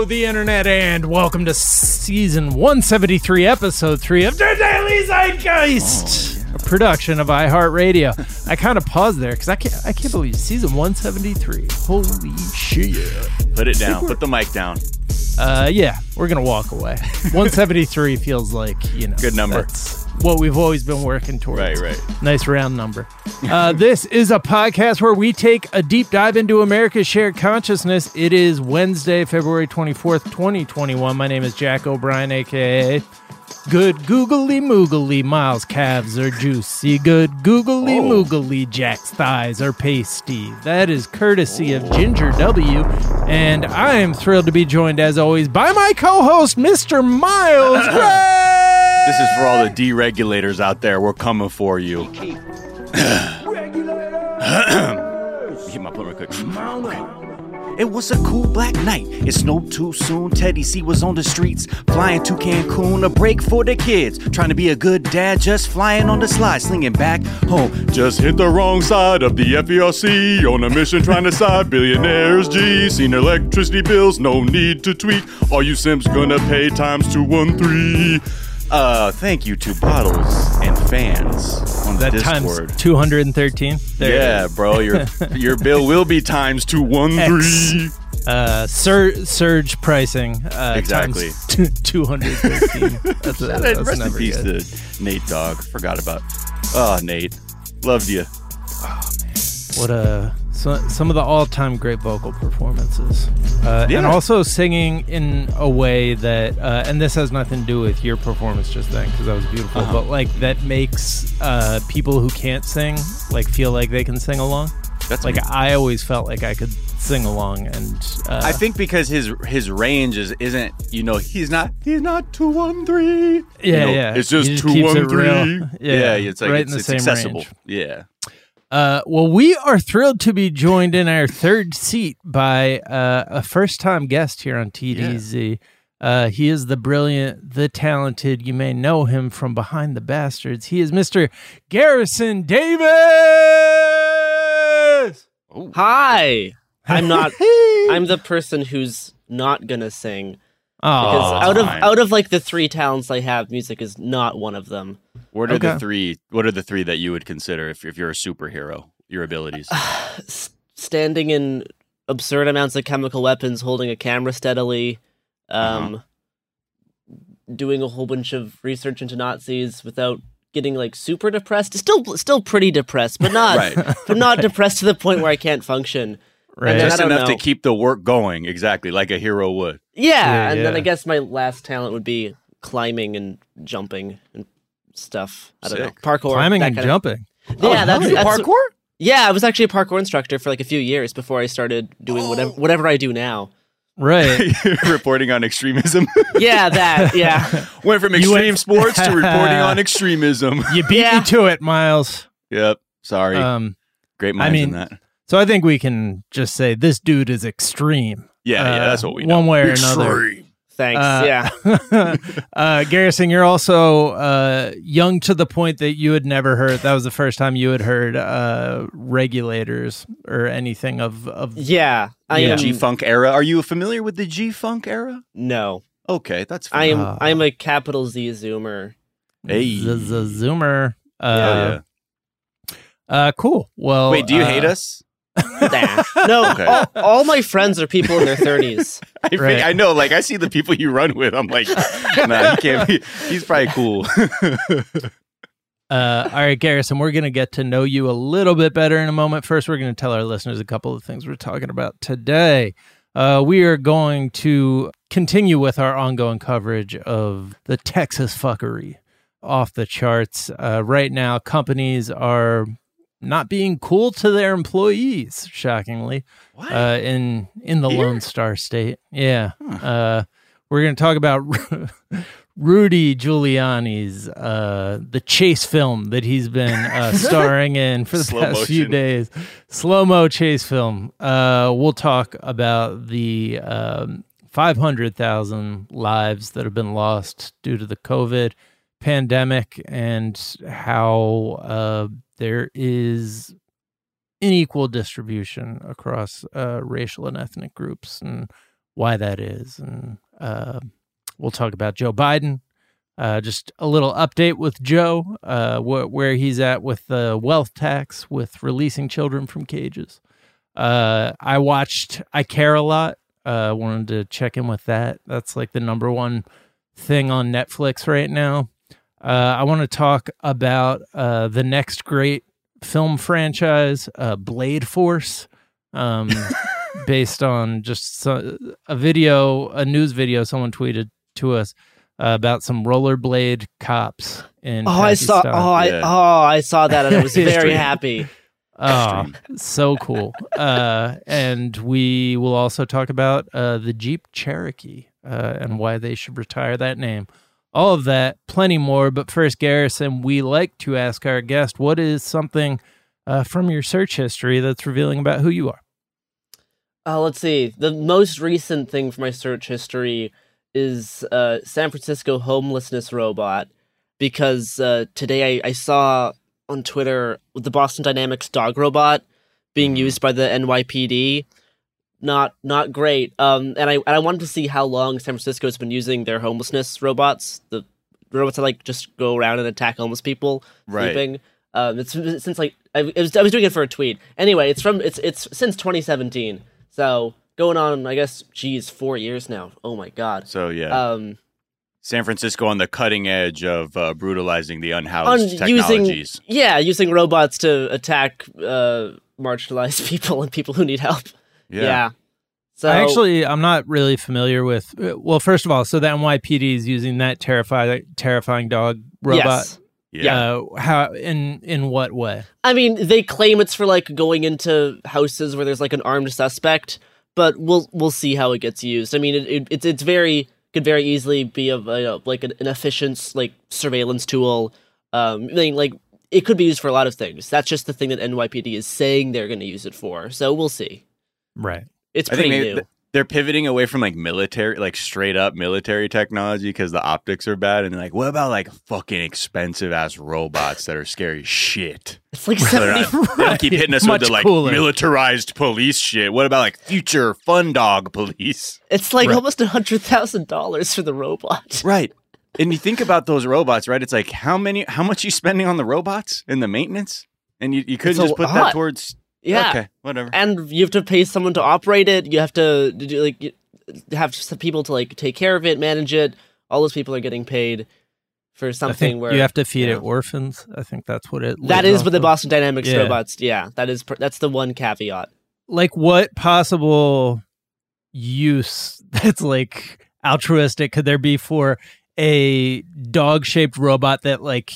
Hello, the internet, and welcome to season 173, episode 3 of The Daily Zeitgeist, a production of iHeartRadio. I kind of paused there because I can't, I can't believe season 173. Holy shit. Put it down. Put the mic down. Uh, yeah, we're going to walk away. 173 feels like, you know, Good number. that's what we've always been working towards. Right, right. Nice round number. Uh, this is a podcast where we take a deep dive into America's shared consciousness. It is Wednesday, February 24th, 2021. My name is Jack O'Brien, aka Good Googly Moogly. Miles' calves are juicy. Good Googly Oh. Moogly. Jack's thighs are pasty. That is courtesy of Ginger W. And I am thrilled to be joined, as always, by my co host, Mr. Miles Gray. This is for all the deregulators out there. We're coming for you. Get my point real quick. It was a cool black night. It snowed too soon. Teddy C was on the streets, flying to Cancun. A break for the kids. Trying to be a good dad, just flying on the slide, slinging back home. Just hit the wrong side of the FERC. On a mission trying to side billionaires. G. Seen electricity bills, no need to tweet. All you simps gonna pay times two one three. Uh, thank you to bottles and fans on the That Discord. times 213. There Yeah, bro, your your bill will be times two one Uh, sur- surge pricing. Uh, Exactly. Times 213. That's, a, that's Rest in never peace good. to Nate Dog. Forgot about. Oh, Nate, loved you. What a so, some of the all-time great vocal performances, uh, and also singing in a way that, uh, and this has nothing to do with your performance just then because that was beautiful, Uh-huh. but like that makes uh, people who can't sing like feel like they can sing along. That's Like me. I always felt like I could sing along, and uh, I think because his his range is isn't you know he's not he's not two one three. Yeah, You know, yeah. It's just just two one three. Yeah, it's like right it's, in the same accessible. range. Yeah. Uh, well, we are thrilled to be joined in our third seat by uh, a first time guest here on TDZ. Uh, he is the brilliant, the talented. You may know him from Behind the Bastards. He is Mr. Garrison Davis. Hi. I'm not. I'm the person who's not gonna sing because out of fine. out of like the three talents I have, music is not one of them. What are Okay. the three? What are the three that you would consider if if you're a superhero? Your abilities. Standing in absurd amounts of chemical weapons, holding a camera steadily, um, Uh-huh. doing a whole bunch of research into Nazis without getting like super depressed. Still, still pretty depressed, but not, Right. but not depressed to the point where I can't function. Right. then Just don't enough to keep the work going, exactly like a hero would. Yeah, Yeah, and then. I guess my last talent would be climbing and jumping and stuff. I don't know, parkour, Climbing and kind of- jumping. Yeah, that's, really? that's parkour. Yeah, I was actually a parkour instructor for like a few years before I started doing whatever whatever I do now. Right. reporting on extremism. Yeah, that. Yeah, Went from extreme went- sports to reporting on extremism. you beat Yeah. me to it, Miles. Yep. Sorry. Um, Great minds mean, in that. So I think we can just say this dude is extreme. Yeah, yeah, uh, that's what we know. one way or another. Thanks. Uh, yeah, uh, Garrison, you're also uh, young to the point that you had never heard. That was the first time you had heard uh, regulators or anything of of. yeah. I am. G Funk era. Are you familiar with the G Funk era? no, Okay, that's I am. Ah. I am a capital Z zoomer. Hey. the, the Zoomer. Oh, Uh, uh, cool. Well, Wait, do you uh, hate us? Nah. No, Okay. all, all my friends are people in their thirties. I, think- Right. I know. Like, I see the people you run with. I'm like, nah, he can't be. He's probably cool. Uh, all right, Garrison, we're going to get to know you a little bit better in a moment. First, we're going to tell our listeners a couple of things we're talking about today. Uh, we are going to continue with our ongoing coverage of the Texas fuckery off the charts. Uh, right now, companies are not being cool to their employees, shockingly, what? uh, in in the Here? Lone Star State. Yeah. Huh. Uh, we're going to talk about Rudy Giuliani's uh, the chase film that he's been uh, starring in for the Slow past few days. Slow mo chase film. Uh, we'll talk about the um, 500,000 lives that have been lost due to the COVID pandemic and how uh, there is unequal distribution across uh, racial and ethnic groups and why that is. And uh, we'll talk about Joe Biden. Uh, just a little update with Joe, uh, wh- where he's at with the wealth tax, with releasing children from cages. Uh, I watched I Care a Lot. Wanted to check in with that. That's like the number one thing on Netflix right now. Uh, I want to talk about uh, the next great film franchise, uh, Blade Force, um, based on just so, a video, a news video someone tweeted to us uh, about some rollerblade cops in. Oh, I saw. Pakistan. Oh, I Yeah. oh, I saw that, and I was very happy. Oh, so cool. Uh, and we will also talk about uh, the Jeep Cherokee uh, and why they should retire that name. All of that, plenty more. But first, Garrison, we like to ask our guest what is something uh, from your search history that's revealing about who you are? Uh, let's see. The most recent thing from my search history is uh, San Francisco homelessness robot, because uh, today I, I saw on Twitter the Boston Dynamics dog robot being used by the NYPD. Not not great. Um, and I and I wanted to see how long San Francisco has been using their homelessness robots, the robots that like just go around and attack homeless people Right. sleeping. Um, it's since like I, it was I was doing it for a tweet. Anyway, it's from it's it's since 2017. So going on, I guess, geez, four years now. Oh my god. So yeah, Um, San Francisco on the cutting edge of uh, brutalizing the unhoused using technologies. yeah, using robots to attack uh marginalized people and people who need help. Yeah. So I actually, I'm not really familiar with. uh, Well, first of all, so the NYPD is using that terrifying, terrifying dog robot. yes. yeah. Uh, how in in what way? I mean, they claim it's for like going into houses where there's like an armed suspect, but we'll we'll see how it gets used. I mean, it, it it's it's very could very easily be a, a like an, an efficient like surveillance tool. Um, I mean, like it could be used for a lot of things. That's just the thing that NYPD is saying they're going to use it for. So we'll see. Right. It's I pretty new. maybe th- they're pivoting away from like military, like straight up military technology because the optics are bad. And they're like, what about like fucking expensive ass robots that are scary shit? it's like So seventy. not- they keep hitting us Much with the like cooler. militarized police shit. What about like future fun dog police? It's like Right. almost a hundred thousand dollars for the robot. Right. And you think about those robots, right? It's like how many, how much you spending on the robots and the maintenance, and you, you couldn't just put lot. that towards. Yeah. Okay. Whatever. and you have to pay someone to operate it. You have to do like you- have some people to like take care of it, manage it. All those people are getting paid for something where you have to feed yeah. it orphans. I think that's what it. That is lives is off with the. Boston Dynamics Yeah. robots. Yeah, that is pr- that's the one caveat. Like what possible use that's like altruistic could there be for a dog-shaped robot that like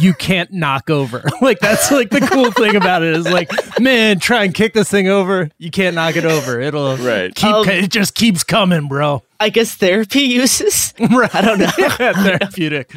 you can't knock over? like that's like the cool thing about it is like, man, try and kick this thing over. You can't knock it over. It'll Right. keep. Um, it just keeps coming, bro. I guess therapy uses. right. I don't know. yeah, therapeutic.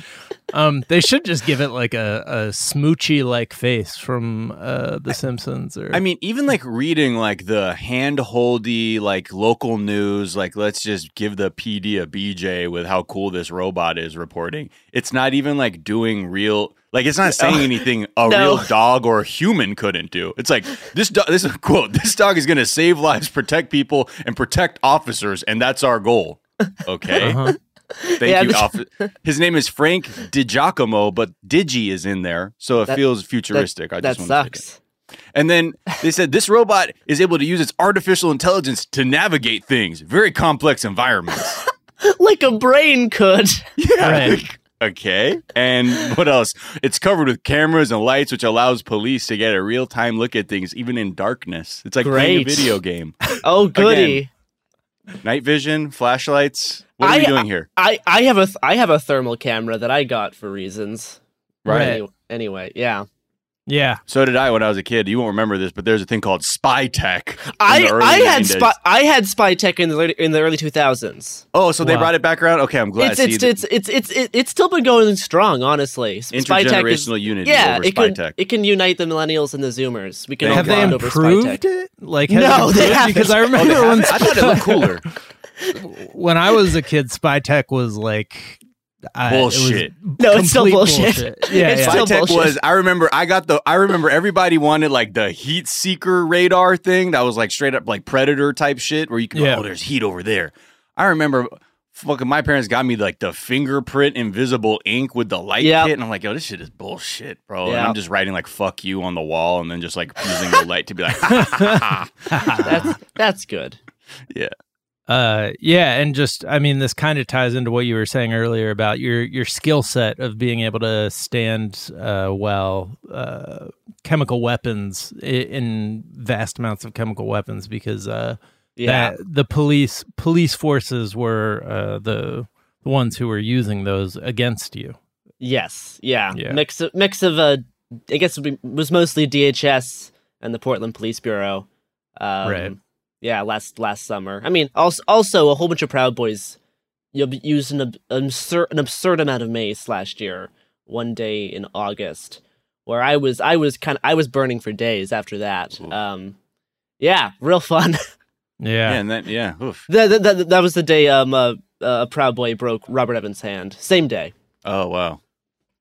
Um, they should just give it like a, a smoochy like face from uh, The Simpsons or I mean, even like reading like the hand-holdy like local news, like let's just give the PD a BJ with how cool this robot is reporting. It's not even like doing real like it's not saying anything a No. real dog or a human couldn't do. It's like this dog this is a quote, this dog is gonna save lives, protect people, and protect officers, and that's our goal. Okay. Uh-huh. Thank Yeah, you. this- His name is Frank DiGiacomo, but Digi is in there, so it That- feels futuristic. I that just wanted to say sucks. and then they said this robot is able to use its artificial intelligence to navigate things, very complex environments. like a brain could. yeah. Right. Okay. And what else? It's covered with cameras and lights, which allows police to get a real time look at things, even in darkness. It's like playing a video game. Oh goody. Night vision, flashlights. What are I- doing here? I I have a th- I have a thermal camera that I got for reasons. Right. Any- anyway, yeah. Yeah. So did I when I was a kid. You won't remember this, but there's a thing called spy tech. I I had 90s. spy I had spy tech in the early, in the early 2000s. Oh, so they brought it back around? Okay, I'm glad. It's it's, See, it's it's it's it's it's still been going strong, honestly. Spy tech is intergenerational unity yeah, over it spy can tech. it can unite the millennials and the Zoomers. We can all Have they bond over spy improved tech. it? Like No, it they improved? because I haven't. Oh, remember when? I thought it looked cooler. when I was a kid, spy tech was like I, it was Bullshit. No, it's still complete bullshit. Yeah, It's yeah. still bullshit. was I remember I got the I remember everybody wanted like the heat seeker radar thing that was like straight up like predator type shit where you can Yeah. oh there's heat over there. I remember fucking my parents got me like the fingerprint invisible ink with the light Yep. kit and I'm like, yo, this shit is bullshit, bro. And I'm just writing like fuck you on the wall and then just like using the light to be like ha, ha, ha, ha. That's that's good. Yeah. Uh, yeah, and just I mean, this kind of ties into what you were saying earlier about your your skill set of being able to stand uh, well uh, chemical weapons in vast amounts of chemical weapons because uh, Yeah. that the police police forces were uh, the the ones who were using those against you. Yes. Yeah. Yeah. Mix of mix of uh, I guess it was mostly DHS and the Portland Police Bureau. Um, Right. Yeah. Last last summer. I mean, also also a whole bunch of Proud Boys. You know, used an, ab- absurd an absurd amount of mace last year. One day in August, where I was I was kind of I was burning for days after that. Um, yeah, real fun. Yeah, Yeah, and then yeah, oof. that, that, that, that was the day um uh, uh, a Proud Boy broke Robert Evans' hand. Same day. Oh wow.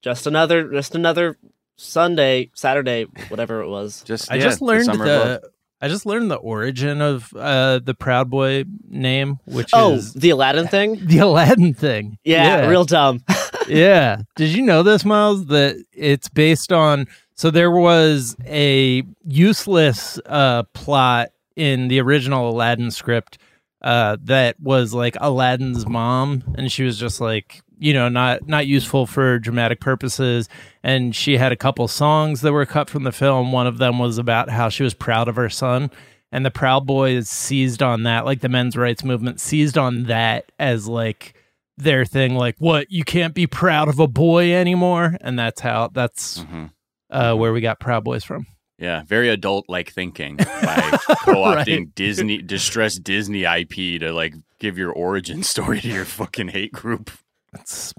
just another just another sunday saturday whatever it was Just I yeah, just learned summer the. I just learned the origin of uh, the Proud Boy name, which oh is the aladdin thing the Aladdin thing. yeah, real dumb yeah. Did you know this, Miles? That it's based on. So there was a useless uh, plot in the original Aladdin script uh, that was like Aladdin's mom, and she was just like you know not not useful for dramatic purposes. And she had a couple songs that were cut from the film. One of them was about how she was proud of her son. And the Proud Boys seized on that, like the men's rights movement seized on that as like their thing like what you can't be proud of a boy anymore and that's how that's Mhm. uh where we got proud boys from Yeah, very adult like thinking by co-opting Disney distressed Disney IP to like give your origin story to your fucking hate group. it's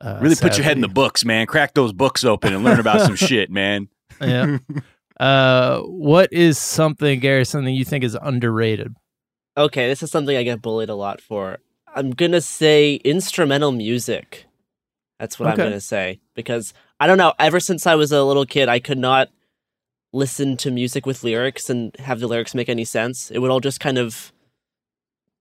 uh, Really put your head in the books, man. Crack those books open and learn about some shit, man. yeah. Uh what is something gary something you think is underrated? Okay this is something i get bullied a lot for. I'm gonna say instrumental music. That's what i'm gonna say because i don't know ever since i was a little kid i could not listen to music with lyrics and have the lyrics make any sense it would all just kind of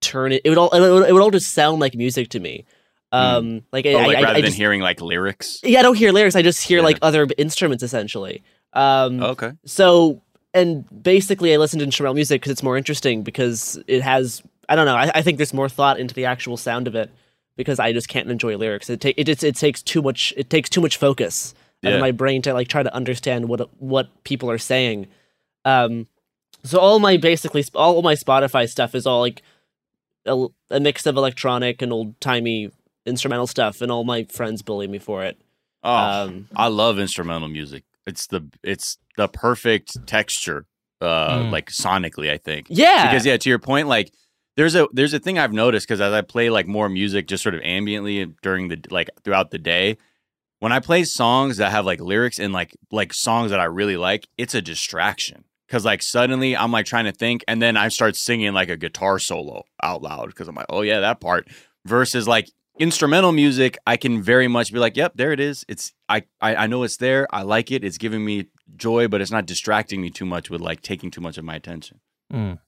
turn it it would all it would, it would all just sound like music to me um like, Oh, I, like I, rather I than just, hearing like lyrics. yeah i don't hear lyrics i just hear Yeah. like other instruments essentially um Okay. so and basically i listen to instrumental music because it's more interesting because it has i don't know I, I think there's more thought into the actual sound of it because i just can't enjoy lyrics it, ta- it, just, it takes too much it takes too much focus out of my brain to like try to understand what what people are saying um so all my basically all my spotify stuff is all like a, a mix of electronic and old timey instrumental stuff and all my friends bully me for it Oh, um I love instrumental music. It's the it's the perfect texture, uh, Mm. like sonically. I think. yeah because yeah to your point like there's a there's a thing i've noticed because as i play like more music just sort of ambiently during the like throughout the day when i play songs that have like lyrics and like like songs that i really like it's a distraction. Because like suddenly i'm like trying to think and then i start singing like a guitar solo out loud because i'm like oh yeah that part. Versus like instrumental music i can very much be like yep there it is. It's I, I i know it's there. I like it. It's giving me joy but it's not distracting me too much with like taking too much of my attention. Mm.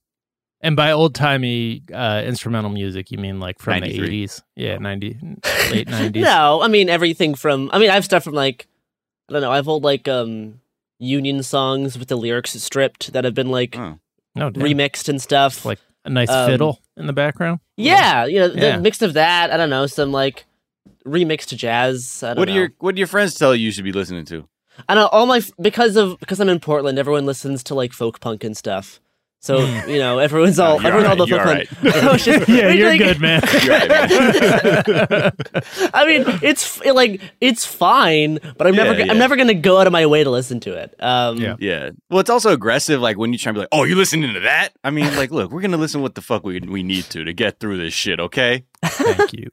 And by old timey uh instrumental music you mean like from the 80s yeah 90 late 90s No, I mean everything from. I mean, I have stuff from like, I don't know. I have old like um Union songs with the lyrics stripped that have been like Oh. no damn. remixed and stuff. Like a nice Um, fiddle in the background yeah, you know, the Yeah. mix of that. I don't know, some like remixed jazz. I don't What do know. your what do your friends tell you you should be listening to? I know all my because of because I'm in Portland. Everyone listens to like folk punk and stuff. So you know, everyone's all you're everyone's all all the right, folk you're punk. all Oh, yeah you're Like- good man I mean, it's f- like it's fine, but I'm never Yeah, go- yeah. I'm never gonna go out of my way to listen to it. Um, Yeah. Yeah. Well, it's also aggressive. Like when you try to be like, "Oh, you listening to that?" I mean, like, look, we're gonna listen what the fuck we we need to to get through this shit. Okay. thank you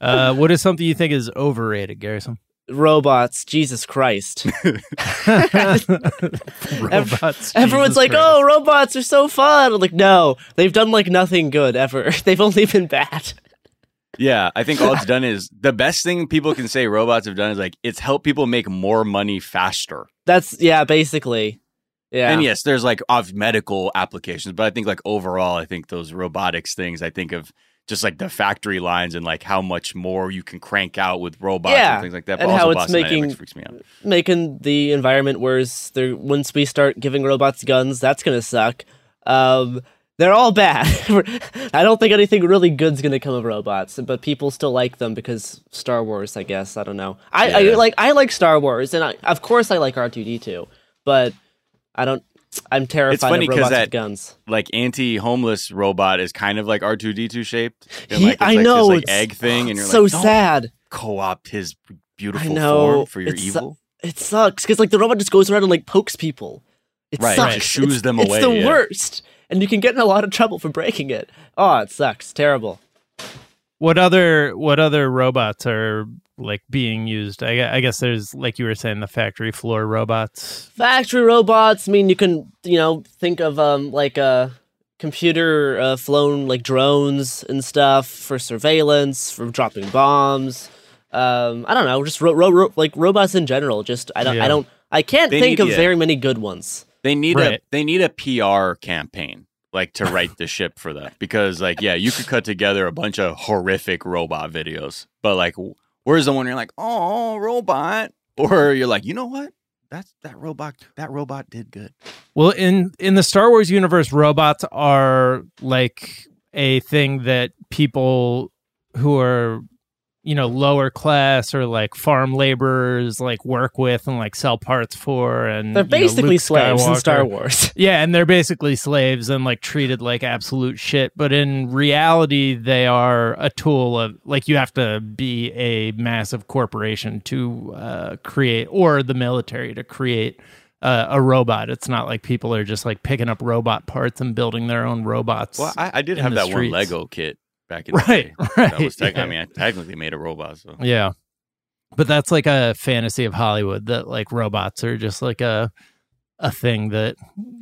uh what is something you think is overrated garrison robots. Jesus Christ. robots Everyone's Jesus like, Christ. "Oh, robots are so fun." I'm like, no, they've done like nothing good ever. they've only been bad. Yeah, I think all it's done is the best thing people can say robots have done is like it's helped people make more money faster. That's yeah, basically. Yeah. And yes, there's like of medical applications, but I think like overall, I think those robotics things, I think of just like the factory lines and like how much more you can crank out with robots Yeah, and things like that. and But how it's Boston making- freaks me out. making the environment worse. There, once we start giving robots guns, that's gonna suck. Um, they're all bad. I don't think anything really good's gonna come of robots, but people still like them because Star Wars. I guess I don't know. I, I like I like Star Wars, and I, of course I like R two D two, but I don't. I'm terrified funny of 'cause robots that- with guns. Like anti-homeless robot is kind of like R two D two shaped. And He- like, it's I like know this, like it's egg thing, and you're so like, "Don't sad. co-opt his beautiful know, form for your it's- evil. It sucks because like the robot just goes around and like pokes people. It Right, sucks. just shoos It's- them it's away, the yeah. worst, and you can get in a lot of trouble for breaking it. Oh, it sucks. Terrible. What other what other robots are like being used? I, I guess there's like you were saying the factory floor robots. Factory robots. I mean, you can you know think of um like uh computer uh, flown like drones and stuff for surveillance, for dropping bombs. Um, I don't know, just ro- ro- ro- like robots in general. Just I don't Yeah. I don't I can't They think of yeah. very many good ones. They need Right. a they need a PR campaign like to write the ship for that because like yeah you could cut together a bunch of horrific robot videos but like w- where's the one you're like oh robot or you're like you know what? That's that robot that robot did good. Well, in in the Star Wars universe, robots are like a thing that people who are you know lower class or like farm laborers like work with and like sell parts for and They're you know, basically Luke slaves in Star Wars. Yeah, and they're basically slaves and like treated like absolute shit. But in reality, they are a tool of like you have to be a massive corporation to uh, create, or the military to create uh, a robot. It's not like people are just like picking up robot parts and building their own robots. well I, I did have that streets. one Lego kit back in Right, the day right, that was tech- yeah. I mean I technically made a robot so Yeah. But that's like a fantasy of Hollywood that like robots are just like a a thing that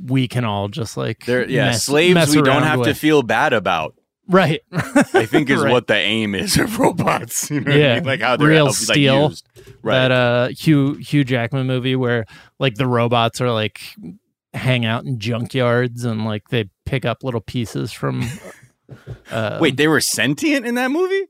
we can all just like they're yeah mess- slaves mess we don't have to feel bad about right. I think is Right. what the aim is of robots you know what I Yeah, mean? like how they're real like, steel. used. right that uh Hugh Hugh Jackman movie where like the robots are like hang out in junkyards and like they pick up little pieces from uh Wait, they were sentient in that movie?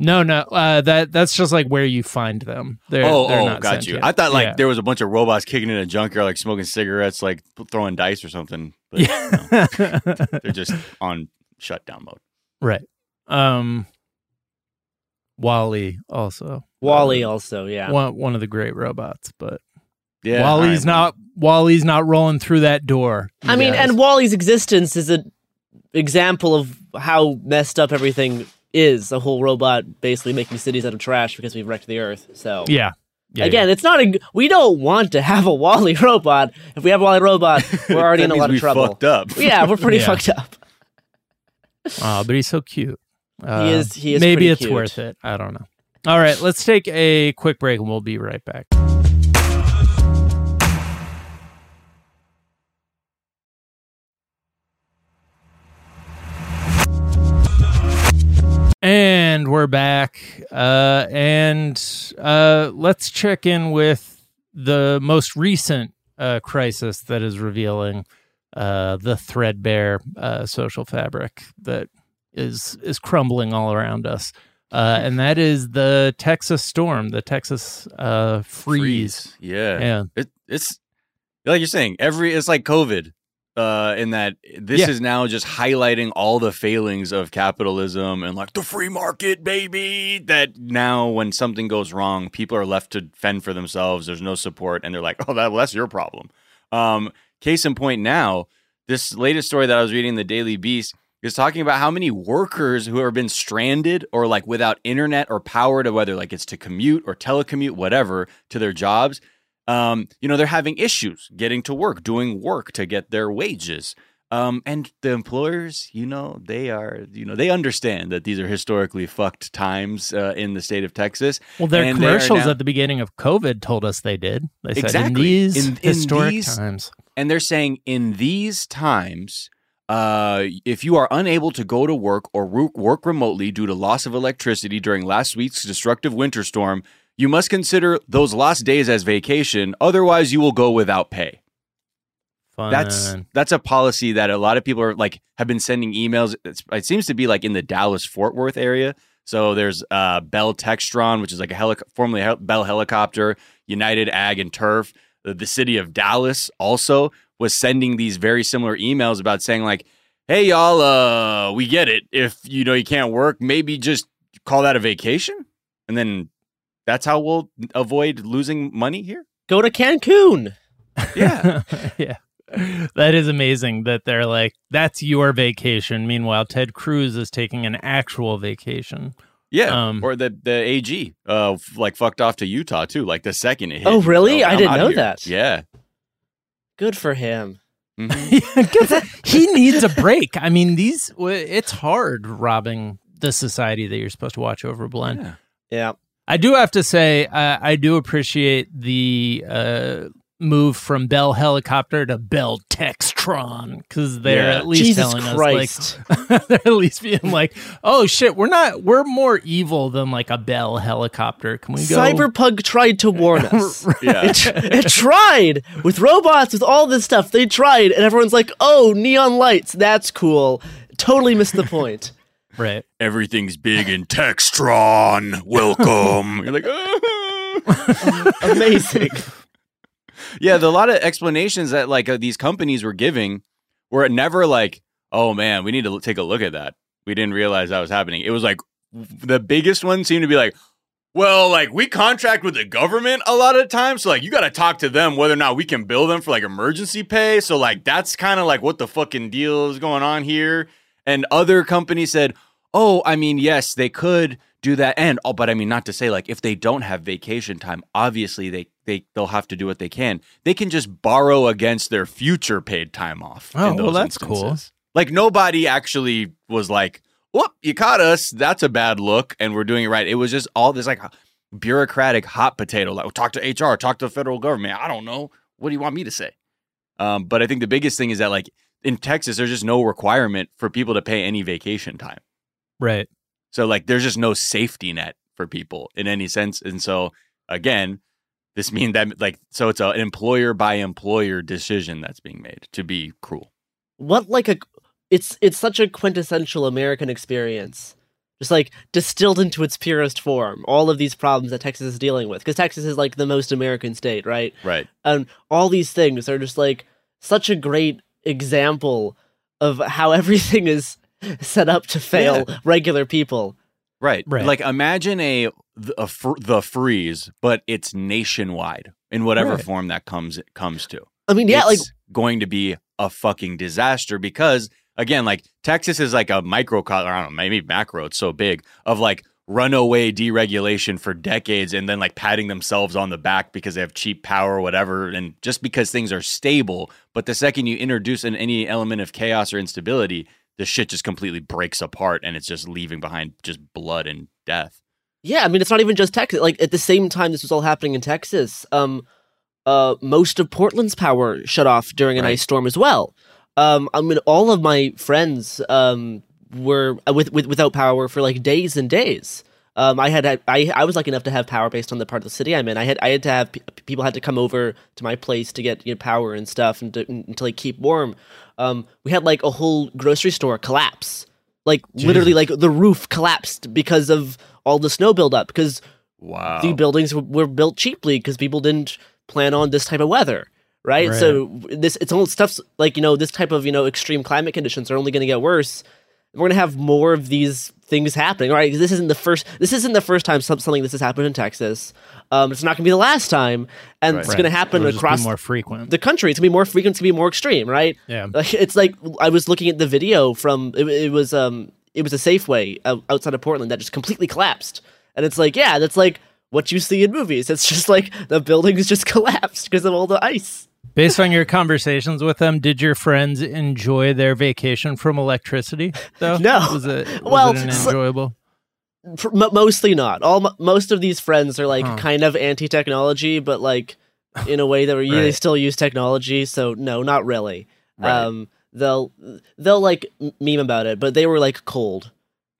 no no uh that that's just like where you find them they're, oh, they're oh, not got you. sentient. I thought like Yeah. there was a bunch of robots kicking in a junkyard, like smoking cigarettes, like throwing dice or something. But no, yeah they're just on shutdown mode. right um WALL-E also WALL-E also, yeah. one one of the great robots but Yeah, WALL-E's all right, not WALL-E's not rolling through that door you I mean, and WALL-E's existence is an example of how messed up everything is. A whole robot basically making cities out of trash because we've wrecked the Earth. So yeah yeah, again, it's not a. We don't want to have a WALL-E robot. If we have a WALL-E robot, we're already in a lot of trouble. Fucked up. Yeah, we're pretty Yeah. fucked up. Oh, but he's so cute. Uh, He is- he is Maybe it's cute. worth it. I don't know. All right, let's take a quick break and we'll be right back. And we're back. Uh, and uh, let's check in with the most recent uh, crisis that is revealing uh, the threadbare uh, social fabric that is is crumbling all around us. Uh, and that is the Texas storm, the Texas uh, freeze. Yeah. Yeah. It, it's like you're saying, every it's like COVID. Uh, in that this Yeah. is now just highlighting all the failings of capitalism and like the free market, baby. That now, when something goes wrong, people are left to fend for themselves. There's no support, and they're like, "Oh, that well, that's your problem." Um, case in point, now this latest story that I was reading in the Daily Beast is talking about how many workers who have been stranded or like without internet or power to whether like it's to commute or telecommute, whatever, to their jobs. Um, you know, they're having issues getting to work, doing work to get their wages. Um, and the employers, you know, they are, you know, they understand that these are historically fucked times uh, in the state of Texas. Well, their And commercials now- at the beginning of COVID told us they did. They said in Exactly. these In- in historic these- times. And they're saying in these times, Uh, if you are unable to go to work or work remotely due to loss of electricity during last week's destructive winter storm, you must consider those lost days as vacation. Otherwise, you will go without pay. Fun. That's that's a policy that a lot of people are like have been sending emails. It's, it seems to be like in the Dallas Fort Worth area. So there's uh, Bell Textron, which is like a heli- formerly Hel- Bell Helicopter, United Ag and Turf. The, the city of Dallas also was sending these very similar emails about saying like, "Hey y'all, uh, we get it. If you know you can't work, maybe just call that a vacation, and then that's how we'll avoid losing money here." Go to Cancun. Yeah. yeah. That is amazing that they're like, that's your vacation. Meanwhile, Ted Cruz is taking an actual vacation. Yeah, Um, or the the AG, uh, like fucked off to Utah too. Like the second it hit. Oh, really? like, I "I'm didn't know here." that. Yeah, Good for him. Mhm. He needs a break. I mean, these it's hard robbing the society that you're supposed to watch over, Blend. Yeah. Yeah. I do have to say, uh, I do appreciate the uh, move from Bell Helicopter to Bell Textron because they're Yeah. at least Jesus telling Christ. us like they're at least being like, oh shit, we're not we're more evil than like a Bell Helicopter. Can we go? Cyberpunk tried to warn us. Yeah. it, it tried with robots, with all this stuff. They tried, and everyone's like, "Oh, neon lights, that's cool." Totally missed the point. Right. Everything's big in Textron. Welcome. You're like, "Ah." Amazing. yeah. The a lot of explanations that like uh, these companies were giving were never like, oh man, we need to l- take a look at that. We didn't realize that was happening. It was like the biggest one seemed to be like, well, like we contract with the government a lot of times, so like you got to talk to them whether or not we can bill them for like emergency pay. So like that's kind of like what the fucking deal is going on here. And other companies said, oh, I mean, yes, they could do that, and oh, but I mean, not to say like if they don't have vacation time, obviously they they they'll have to do what they can. They can just borrow against their future paid time off. Oh, well, that's cool. Like nobody actually was like, whoop, you caught us. That's a bad look. And we're doing it right. It was just all this like bureaucratic hot potato. Like, talk to HR, talk to the federal government. I don't know. What do you want me to say? Um, but I think the biggest thing is that, like, in Texas, there's just no requirement for people to pay any vacation time. Right. So, like, there's just no safety net for people in any sense. And so, again, this means that, like, so it's a, an employer by employer decision that's being made to be cruel. What like a it's it's such a quintessential American experience. Just like distilled into its purest form, all of these problems that Texas is dealing with. Because Texas is like the most American state, right? Right. and all these things are just like such a great example of how everything is set up to fail regular people. Right. Right. Like imagine a, a fr- the freeze, but it's nationwide in whatever Right. form that comes comes to. I mean, yeah, like it's going to be a fucking disaster because again, like Texas is like a microcosm, I don't know, maybe macro, it's so big of like runaway deregulation for decades and then like patting themselves on the back because they have cheap power or whatever and just because things are stable but the second you introduce an, any element of chaos or instability the shit just completely breaks apart and it's just leaving behind just blood and death yeah, I mean, it's not even just Texas. Like at the same time, this was all happening in Texas. Um, uh, most of Portland's power shut off during an Right. ice storm as well. Um, I mean, all of my friends um were uh, with, with without power for like days and days. Um, I had I I was lucky enough to have power based on the part of the city I'm in. I had I had to have pe- people had to come over to my place to get you know, power and stuff and to, and to like keep warm. Um, we had like a whole grocery store collapse, like literally like the roof collapsed because of all the snow buildup because wow the buildings w- were built cheaply because people didn't plan on this type of weather right? Right. so this it's all stuff's like you know this type of you know extreme climate conditions are only going to get worse we're going to have more of these things happening right this isn't the first this isn't the first time some, something this has happened in texas um, it's not going to be the last time and it's Right. going to happen It'll across more frequent. the country it's going to be more frequent it's going to be more extreme right yeah. like, it's like I was looking at the video from it, it was um it was a Safeway out- outside of Portland that just completely collapsed, and it's like yeah, that's like what you see in movies. It's just like the buildings just collapsed because of all the ice. Based on your conversations with them, did your friends enjoy their vacation from electricity? Though No. was it was Well, it enjoyable? Mo mostly not. All most of these friends are like Huh. kind of anti-technology, but like in a way that we they Right. still use technology. So no, not really. Right. Um, they'll they'll like meme about it, but they were like cold,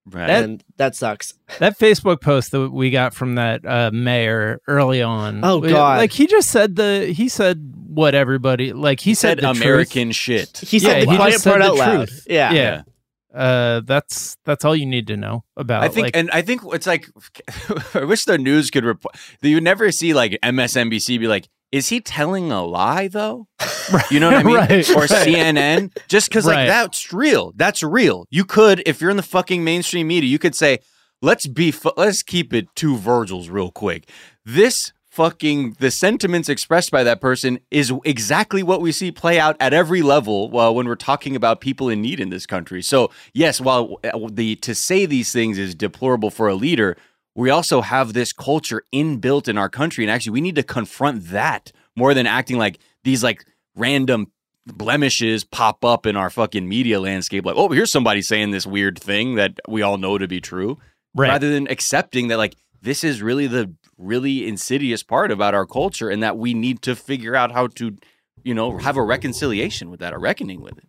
Right. That- and that sucks. That Facebook post that we got from that uh, mayor early on. Oh, God. Like he just said the he said what everybody like he, said, said the truth. American shit. He said Yeah, the he quiet part out loud. truth. Yeah. Yeah. Uh, that's that's all you need to know about. I think, like, and I think it's like, I wish the news could report. You never see like MSNBC be like, "Is he telling a lie though?" You know what I mean? Right, or right. CNN, just because Right. like that's real. That's real. You could, if you're in the fucking mainstream media, you could say, "Let's be, fu- let's keep it two Virgils real quick." This fucking the sentiments expressed by that person is exactly what we see play out at every level uh, when we're talking about people in need in this country. So yes, while uh, the to say these things is deplorable for a leader, we also have this culture inbuilt in our country, and actually we need to confront that more than acting like these like random blemishes pop up in our fucking media landscape. Like, oh, here's somebody saying this weird thing that we all know to be true right. rather than accepting that like this is really the really insidious part about our culture and that we need to figure out how to you know have a reconciliation with that a reckoning with it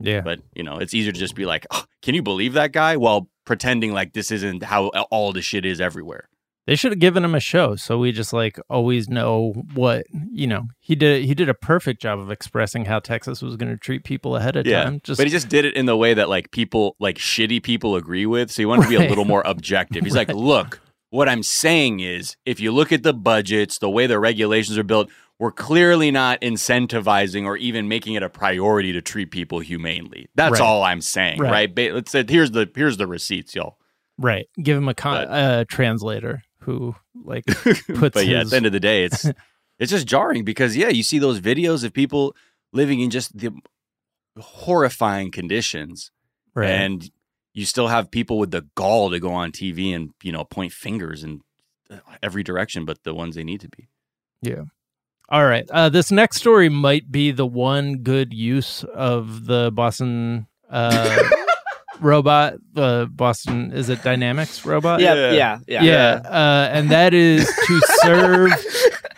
yeah. but you know it's easier to just be like oh, can you believe that guy while pretending like this isn't how all the shit is everywhere They should have given him a show so we just like always know what you know. He did he did a perfect job of expressing how Texas was going to treat people ahead of time. Just but he just did it in the way that like people like shitty people agree with so he wanted to be a little more objective he's like look what i'm saying is if you look at the budgets the way the regulations are built we're clearly not incentivizing or even making it a priority to treat people humanely that's Right. all i'm saying Right. right, let's say here's the here's the receipts y'all right. Give him a con- But- uh, translator who like puts but yeah at the end of the day it's it's just jarring because yeah you see those videos of people living in just the horrifying conditions right. and you still have people with the gall to go on TV and you know point fingers in every direction but the ones they need to be. All right. Uh, this next story might be the one good use of the Boston uh, robot. The Boston is it Dynamics robot? Yeah, Yeah. yeah, yeah. yeah, uh, and that is to serve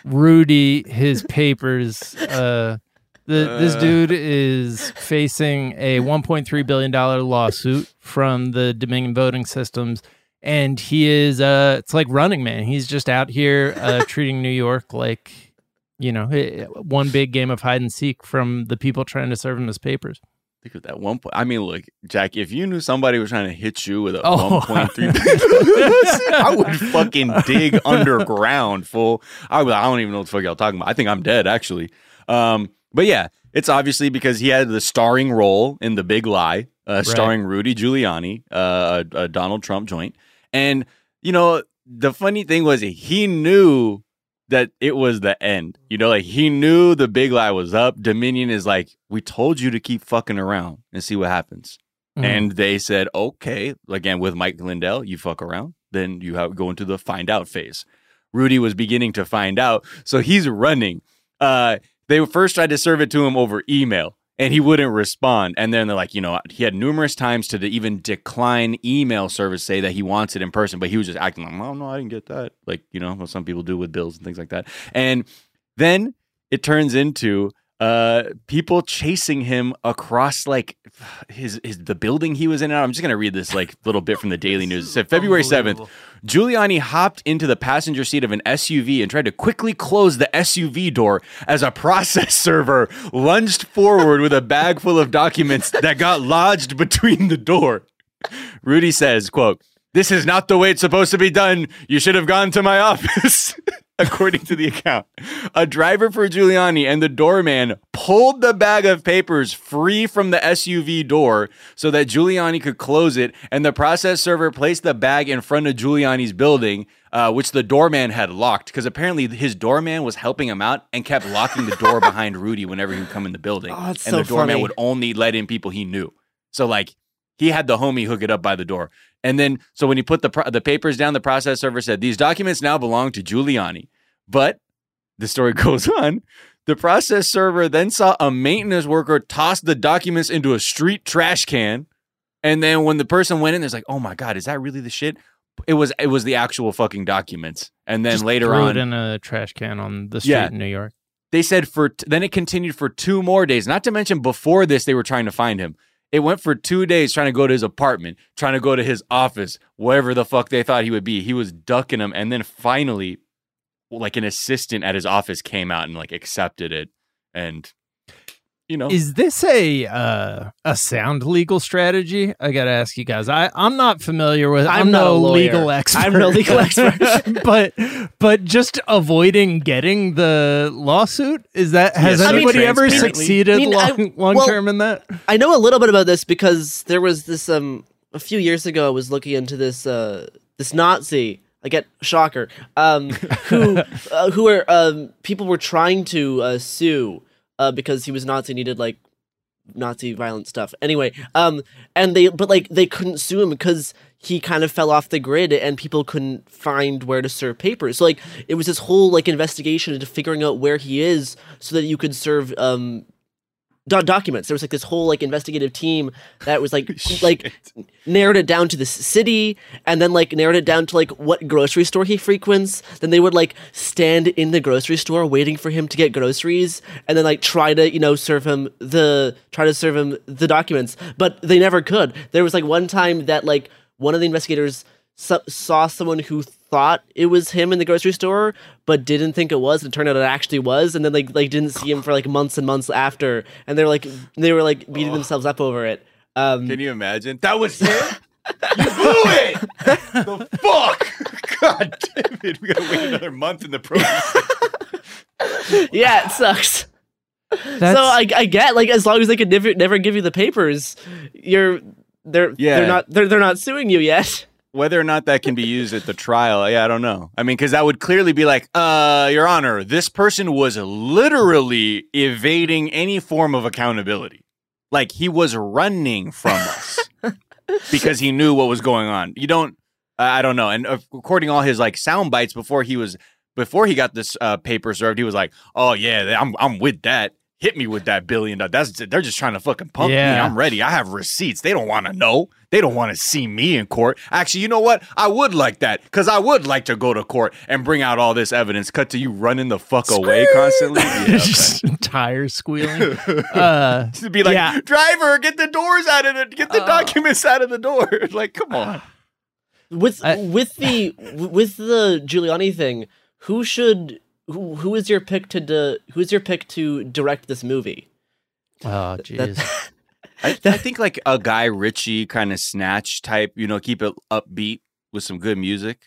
Rudy his papers. Uh, the, this Uh. dude is facing a 1.3 billion dollar lawsuit from the Dominion voting systems, and he is uh, it's like Running Man. He's just out here uh, treating New York like you know eh, one big game of hide and seek from the people trying to serve him his papers. Think of that one point. I mean, look, Jack, if you knew somebody was trying to hit you with a Oh. 1.3, I would fucking dig underground, fool. I, would, I don't even know what the fuck y'all talking about. I think I'm dead, actually. Um, but yeah, it's obviously because he had the starring role in The Big Lie, uh, starring Rudy Giuliani, uh, a, a Donald Trump joint. And, you know, the funny thing was he knew that it was the end. You know, like he knew the big lie was up. Dominion is like, we told you to keep fucking around and see what happens. Mhm. And they said, okay, again with Mike Lindell, you fuck around, then you have go into the find out phase. Rudy was beginning to find out, so he's running. Uh, they first tried to serve it to him over email, and he wouldn't respond. And then they're like, you know, he had numerous times to even decline email service, say that he wants it in person, but he was just acting like, oh no, I didn't get that. Like you know, what some people do with bills and things like that. And then it turns into uh people chasing him across like his his the building he was in i'm just gonna read this like little bit from the daily news. it said february 7th giuliani hopped into the passenger seat of an suv and tried to quickly close the suv door as a process server lunged forward with a bag full of documents that got lodged between the door. Rudy says quote this is not the way it's supposed to be done. You should have gone to my office according to the account. A driver for Giuliani and the doorman pulled the bag of papers free from the SUV door so that Giuliani could close it, and the process server placed the bag in front of Giuliani's building, uh, which the doorman had locked because apparently his doorman was helping him out and kept locking the door behind Rudy whenever he would come in the building. Oh, and so the doorman funny. would only let in people he knew. So like he had the homie hook it up by the door. And then, so when he put the pro- the papers down, the process server said these documents now belong to Giuliani. But the story goes on. The process server then saw a maintenance worker toss the documents into a street trash can, and then when the person went in, there's like, "Oh my god, is that really the shit?" It was. It was the actual fucking documents. And then Just later threw on, it in a trash can on the street Yeah. in New York. they said for then it continued for two more days. Not to mention before this, they were trying to find him. It went for two days trying to go to his apartment, trying to go to his office, wherever the fuck they thought he would be. He was ducking them, and then finally, like an assistant at his office came out and like accepted it, and you know, Is this a uh, a sound legal strategy? I gotta ask you guys. I I'm not familiar with. I'm, I'm no legal expert. I'm no legal expert. but but just avoiding getting the lawsuit is that has Yes, anybody ever succeeded I mean, long long well- term in that? I know a little bit about this because there was this um a few years ago I was looking into this uh this Nazi I get shocker um who uh, who were um people were trying to uh, sue uh because he was Nazi he needed like Nazi violent stuff. Anyway um and they but like they couldn't sue him because he kind of fell off the grid and people couldn't find where to serve papers. So like it was this whole like investigation into figuring out where he is so that you could serve um do- documents. There was like this whole like investigative team that was like like narrowed it down to the city and then like narrowed it down to like what grocery store he frequents. Then they would like stand in the grocery store waiting for him to get groceries and then like try to, you know, serve him the try to serve him the documents, but they never could. There was like one time that like one of the investigators saw someone who thought it was him in the grocery store but didn't think it was and it turned out it actually was and then like like didn't see him for like months and months after and they were like they were like beating themselves up over it um Can you imagine? That was him. you blew it. the fuck? God damn it! We gotta wait another month in the process. yeah it sucks That's, so I, I get like as long as they could never never give you the papers you're they're Yeah. they're not they're, they're not suing you yet Whether or not that can be used at the trial, yeah, I don't know. I mean, because that would clearly be like, uh, Your Honor, this person was literally evading any form of accountability. Like he was running from us because he knew what was going on. You don't, I I don't know. And uh, according to all his like sound bites before he was, before he got this uh, paper served, he was like, "Oh yeah, I'm I'm with that. Hit me with that billion. dollars. That's they're just trying to fucking pump me. I'm ready. I have receipts. They don't want to know. They don't want to see me in court. Actually, you know what? I would like that because I would like to go to court and bring out all this evidence. Cut to you running the fuck away constantly. Yeah, okay. just tires squealing. Uh, to be like, Yeah. driver, get the doors out of the, get the Uh. documents out of the door. like, come on. with I- with the with the Giuliani thing who should who who is your pick to di- who is your pick to direct this movie oh jeez. I, I think like a Guy Ritchie kind of snatch type. You know, keep it upbeat with some good music.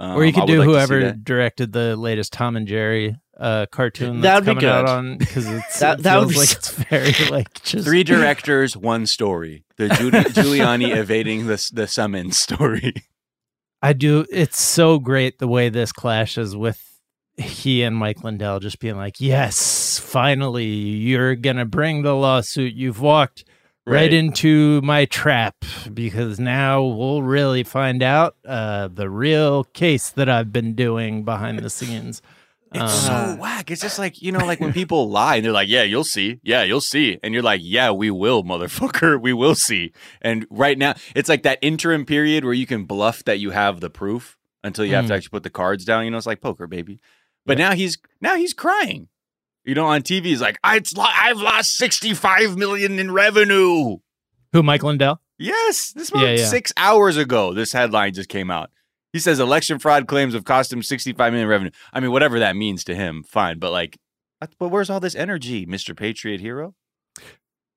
Um, Or you could do like whoever directed the latest Tom and Jerry uh, cartoon that's That'd be coming out good. on because it's That- it that would be like so- it's very like just Three directors, one story. The Giuli- Giuliani evading the the summons story. I do. It's so great the way this clashes with he and Mike Lindell just being like, "Yes, finally, you're gonna bring the lawsuit. You've walked right, into my trap because now we'll really find out uh, the real case that I've been doing behind the scenes." It's Um, so whack. It's just like, you know, like when people lie and they're like, yeah, you'll see. Yeah, you'll see. And you're like, yeah, we will, motherfucker. We will see. And right now, it's like that interim period where you can bluff that you have the proof until you have to Mm. actually put the cards down. You know, it's like poker, baby. But now he's now he's crying. You know, on TV, he's like, I, "I've lost 65 million in revenue. Who Mike Lindell? Yes, this Yeah, was yeah. six hours ago. This headline just came out. He says election fraud claims have cost him 65 million revenue. I mean, whatever that means to him, fine. But like, but where's all this energy, Mister Patriot Hero?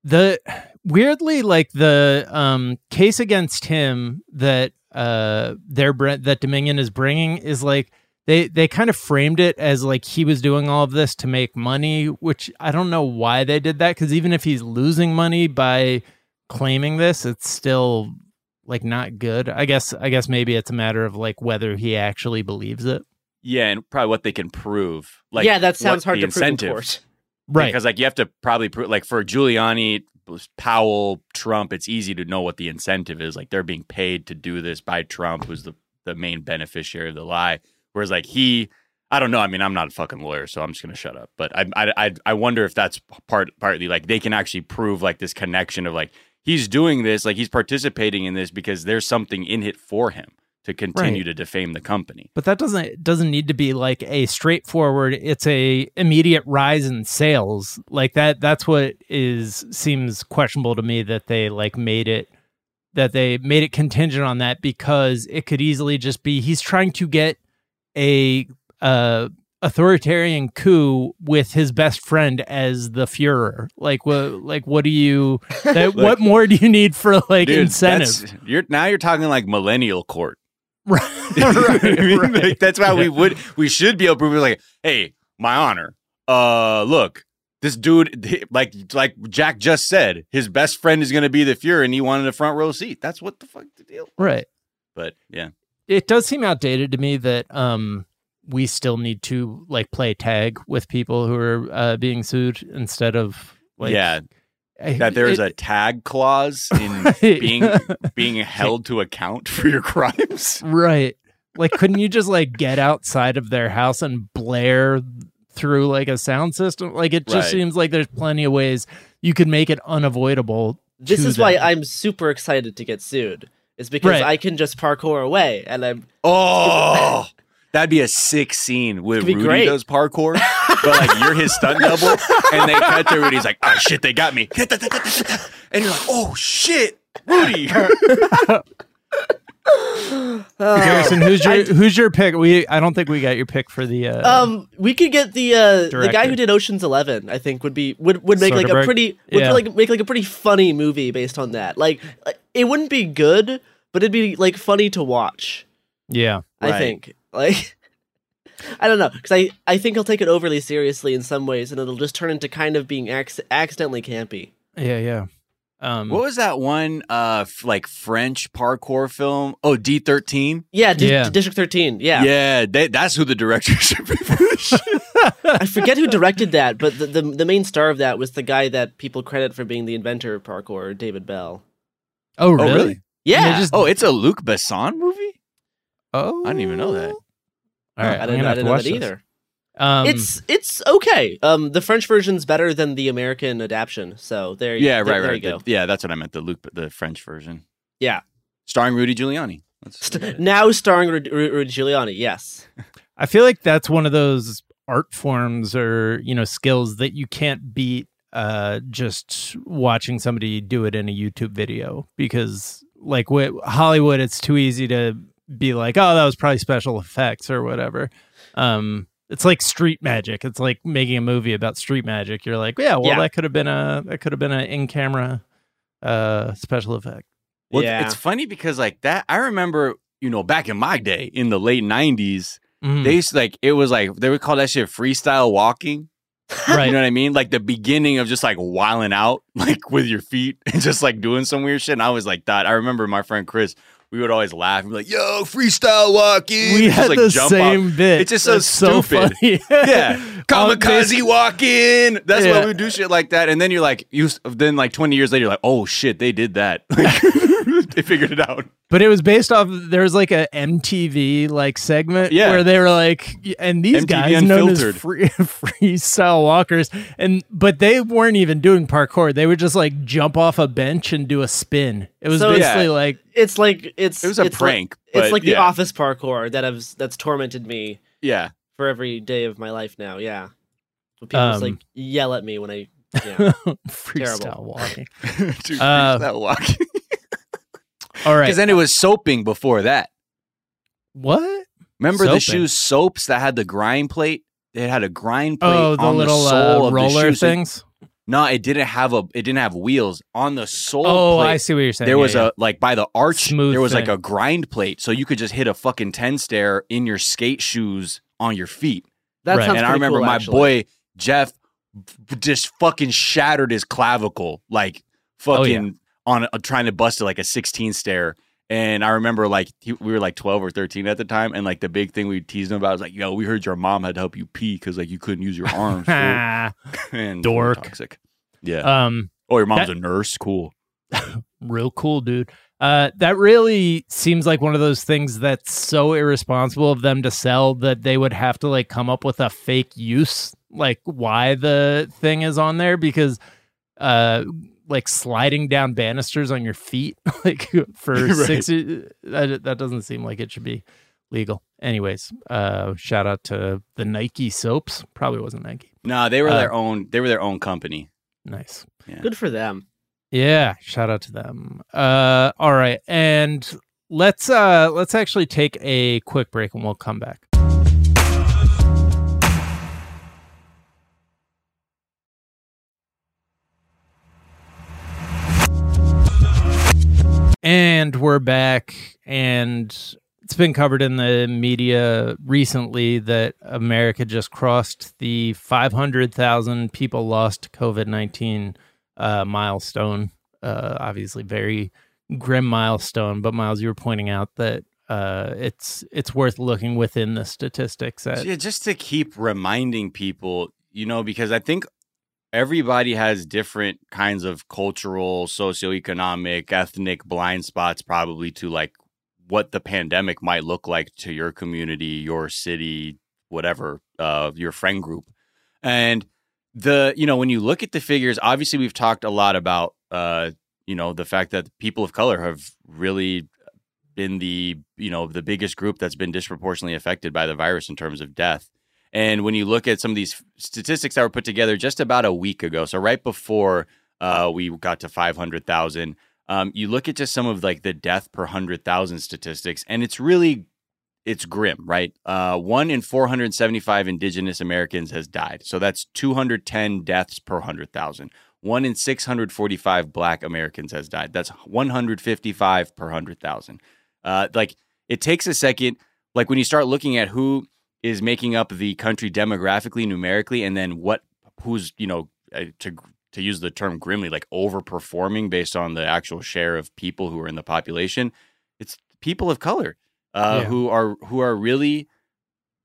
the weirdly like the um case against him that uh their that Dominion is bringing is like they they kind of framed it as like he was doing all of this to make money which I don't know why they did that cuz even if he's losing money by claiming this it's still like not good. I guess I guess maybe it's a matter of like whether he actually believes it. Yeah, and probably what they can prove. Like, yeah that sounds hard the to prove of incentive. court Right. Because like you have to probably prove like for Giuliani, Powell, Trump, it's easy to know what the incentive is. Like they're being paid to do this by Trump, who's the the main beneficiary of the lie. Whereas like he, I don't know. I mean, I'm not a fucking lawyer, so I'm just gonna shut up. But I I I, I wonder if that's part partly like they can actually prove like this connection of like he's doing this, like he's participating in this because there's something in it for him. to continue Right. to defame the company. But that doesn't it doesn't need to be like a straightforward. It's a immediate rise in sales like that. That's what is seems questionable to me that they like made it that they made it contingent on that because it could easily just be he's trying to get a uh authoritarian coup with his best friend as the Führer. Like what like what do you that, what more do you need for like Dude, incentive? You're now you're talking like millennial court. right, what I mean? right. Like, that's why we would we should be able to be like, hey, my honor. Uh look, this dude like like Jack just said, his best friend is gonna be the Fuhrer and he wanted a front row seat. That's what the fuck the deal. right. But yeah. It does seem outdated to me that um we still need to like play tag with people who are uh, being sued instead of like yeah. I- That there is a tag clause in being being held to account for your crimes. right like couldn't you just like get outside of their house and blare through like a sound system like it just Right. seems like there's plenty of ways you could make it unavoidable This to is why. I'm super excited to get sued. It's because Right. I can just parkour away, and I'm Oh, that'd be a sick scene with Rudy great. does parkour, but like you're his stunt double, and they cut to Rudy's like, "Oh shit, they got me," and you're like, "Oh shit, Rudy." Garrison, who's your who's your pick we i don't think we got your pick for the uh um we could get the uh the guy who did Ocean's Eleven. I think would be would would make like a pretty would Yeah. like make like a pretty funny movie based on that. Like like, it wouldn't be good, but it'd be like funny to watch. yeah I Right. think like. I don't know because I, I think he'll take it overly seriously in some ways, and it'll just turn into kind of being acc- accidentally campy. yeah yeah um what was that one, uh, f- like French parkour film? Oh, D thirteen. Yeah, D- Yeah. District Thirteen. Yeah, Yeah, they, that's who the director should be for. I forget who directed that, but the, the the main star of that was the guy that people credit for being the inventor of parkour, David Belle. Oh Oh, really, really? Yeah, just- Oh, it's a Luc Besson movie. oh I didn't even know that. all right I didn't, I didn't know that this. either. Um, it's it's okay. Um, the French version's better than the American adaptation. So there, you Yeah, there, right, there right. you go. The- yeah, that's what I meant. The Luke, the French version. Yeah. starring Rudy Giuliani. St- now starring Ru- Ru- Rudy Giuliani. Yes, I feel like that's one of those art forms or you know skills that you can't beat uh, just watching somebody do it in a YouTube video because like with Hollywood, it's too easy to be like, oh, that was probably special effects or whatever. Um, it's like street magic. It's like making a movie about street magic. You're like, yeah, well, Yeah. that could have been a that could have been an in camera uh, special effect. Well, Yeah. it's funny because like that. I remember, you know, back in my day in the late '90s, Mhm. they used to, like it was like they would call that shit freestyle walking. Right. You know what I mean? Like the beginning of just like wilding out, like with your feet and just like doing some weird shit. And I was like that. I remember my friend Chris. We would always laugh and be like, "Yo, freestyle walking." we Just, had like, the jump same up. bit. It's just so That's so stupid. funny. Yeah, kamikaze walking. That's Yeah. why we do shit like that. And then you're like, you then like 20 years later, you're like, oh shit, they did that. Like, they figured it out. But it was based off. There was like a MTV like segment Yeah. where they were like, and these MTV guys known as Unfiltered. free, freestyle walkers, and but they weren't even doing parkour. They would just like jump off a bench and do a spin. It was So basically Yeah. like, it's like it's It was a it's prank. Like, it's but like the office parkour that has that's tormented me Yeah. for every day of my life now. Yeah, when people just, Um, like yell at me when I. Yeah. freestyle walking. Dude, Uh, freestyle walking. All right, Because then it was soaping before that. what? Remember the shoes soaps that had the grind plate? It had a grind plate Oh, the on little the sole uh, of roller the shoes. things. No, it didn't have a. It didn't have wheels on the sole. Oh, plate. I see what you're saying. there Yeah, was yeah. a like by the arch Smooth there was like a grind plate so you could just hit a fucking 10 stair in your skate shoes on your feet That Right. sounds and i remember cool, my actually. boy jeff just fucking shattered his clavicle like Oh, yeah. On a, trying to bust it like a 16 stair. And I remember like he, we were like 12 or 13 at the time and like the big thing we teased him about was like yo we heard your mom had to help you pee because like you couldn't use your arms. And Dork. toxic. Yeah. Um, oh your mom's that- a nurse? Cool. Real cool dude. Uh that really seems like one of those things that's so irresponsible of them to sell that they would have to like come up with a fake use like why the thing is on there because uh like sliding down banisters on your feet like for Right. six that, that doesn't seem like it should be legal anyways uh shout out to the nike soaps probably wasn't nike No, they were Uh, their own. They were their own company. nice Good for them. yeah shout out to them uh all right and let's uh let's actually take a quick break and we'll come back And we're back, and it's been covered in the media recently that America just crossed the 500,000 people lost to COVID 19 uh, milestone. Uh, obviously, very grim milestone. But Miles, you were pointing out that uh, it's it's worth looking within the statistics. At, Yeah, just to keep reminding people, you know, because I think everybody has different kinds of cultural, socioeconomic, ethnic blind spots, probably to like what the pandemic might look like to your community, your city, whatever, uh, your friend group. And the, you know, when you look at the figures, obviously we've talked a lot about, uh, you know, the fact that people of color have really been the, you know, the biggest group that's been disproportionately affected by the virus in terms of death. And when you look at some of these statistics that were put together just about a week ago, so right before uh, we got to 500,000, um, you look at just some of like the death per 100,000 statistics, and it's really, it's grim, right? Uh, one in 475 indigenous Americans has died. So that's 210 deaths per 100,000. One in 645 black Americans has died. That's 155 per 100,000. Uh, like it takes a second, like when you start looking at who is making up the country demographically, numerically, and then what who's you know uh, to to use the term grimly like overperforming based on the actual share of people who are in the population. It's people of color uh, Yeah. who are who are really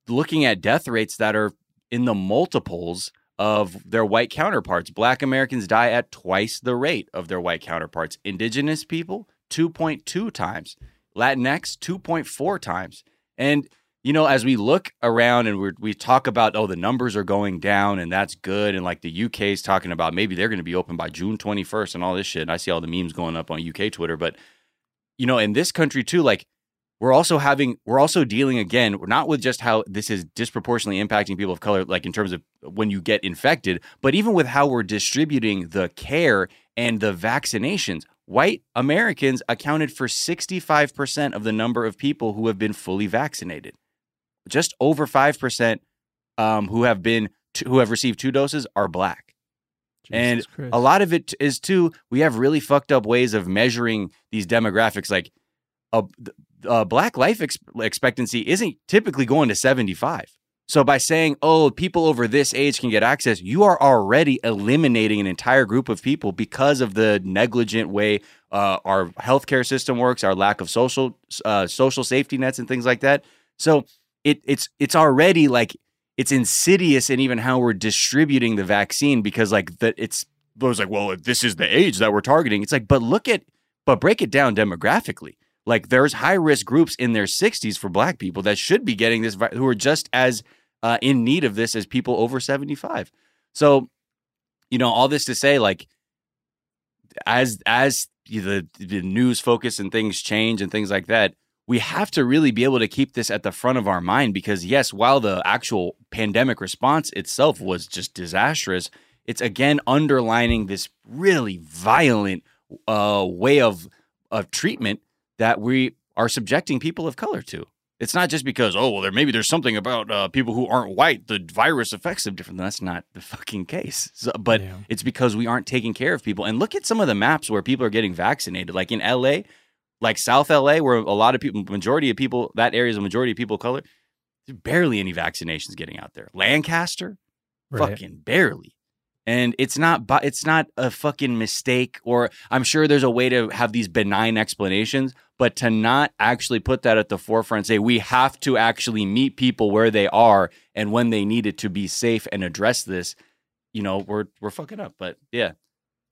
looking at death rates that are in the multiples of their white counterparts. Black Americans die at twice the rate of their white counterparts. Indigenous people, 2.2 times. Latinx, 2.4 times. And, you know, as we look around and we we talk about, oh, the numbers are going down and that's good. And like the UK is talking about maybe they're going to be open by June 21st and all this shit. And I see all the memes going up on UK Twitter. But, you know, in this country too, like, we're also having we're also dealing again not with just how this is disproportionately impacting people of color like in terms of when you get infected but even with how we're distributing the care and the vaccinations white americans accounted for 65% of the number of people who have been fully vaccinated just over 5% um, who have been who have received two doses are black. And Christ. a lot of it is too we have really fucked up ways of measuring these demographics like a, a black life ex- expectancy isn't typically going to 75 so by saying oh people over this age can get access you are already eliminating an entire group of people because of the negligent way uh, our healthcare system works our lack of social uh, social safety nets and things like that. So it, it's it's already like it's insidious in even how we're distributing the vaccine because like that it's it was like well this is the age that we're targeting it's like but look at but break it down demographically. Like there's high risk groups in their 60s for black people that should be getting this who are just as uh, in need of this as people over 75 so you know all this to say like as as the the news focus and things change and things like that we have to really be able to keep this at the front of our mind because yes while the actual pandemic response itself was just disastrous it's again underlining this really violent uh, way of of treatment that we are subjecting people of color to. It's not just because oh well there maybe there's something about uh, people who aren't white the virus affects them differently that's not the fucking case. So, but Yeah. it's because we aren't taking care of people. And look at some of the maps where people are getting vaccinated. Like in la like south la where a lot of people majority of people that area is a majority of people of color there's barely any vaccinations getting out there. Lancaster? Right. fucking barely. And it's not it's not a fucking mistake or i'm sure there's a way to have these benign explanations but to not actually put that at the forefront and say we have to actually meet people where they are and when they need it to be safe and address this you know we're we're fucking up but yeah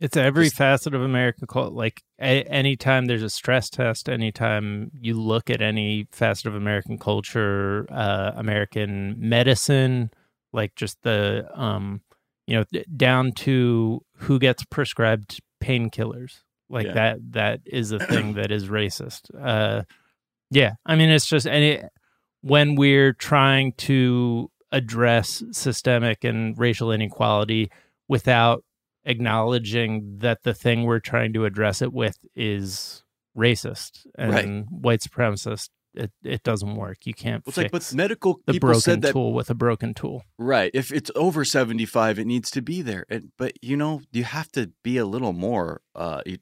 It's every Just- facet of American culture. Like a- anytime there's a stress test, anytime you look at any facet of American culture, uh, American medicine, like just the, um, you know, down to who gets prescribed painkillers. Like Yeah. that that is a thing that is racist. Uh yeah, I mean it's just any when we're trying to address systemic and racial inequality without acknowledging that the thing we're trying to address it with is racist and Right. white supremacist, it, it doesn't work. You can't It's fix like, but medical the people broken said that tool with a broken tool. Right. If it's over 75, it needs to be there. And, but, you know, you have to be a little more, uh, you-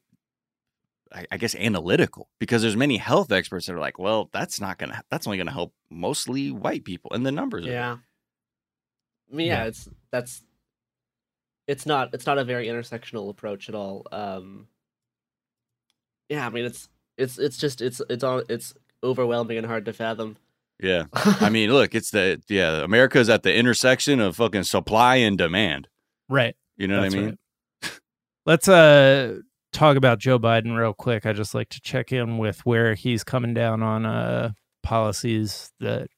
I, I guess, analytical because there's many health experts that are like, well, that's not going to, that's only going to help mostly white people. And the numbers are. I mean, yeah, Yeah. it's that's it's not it's not a very intersectional approach at all. Um Yeah, I mean it's it's it's just it's it's all it's overwhelming and hard to fathom. Yeah. I mean, look, it's the, yeah, America's at the intersection of fucking supply and demand. Right. You know That's what I mean? right. Let's uh talk about Joe Biden real quick. I just like to check in with where he's coming down on uh policies that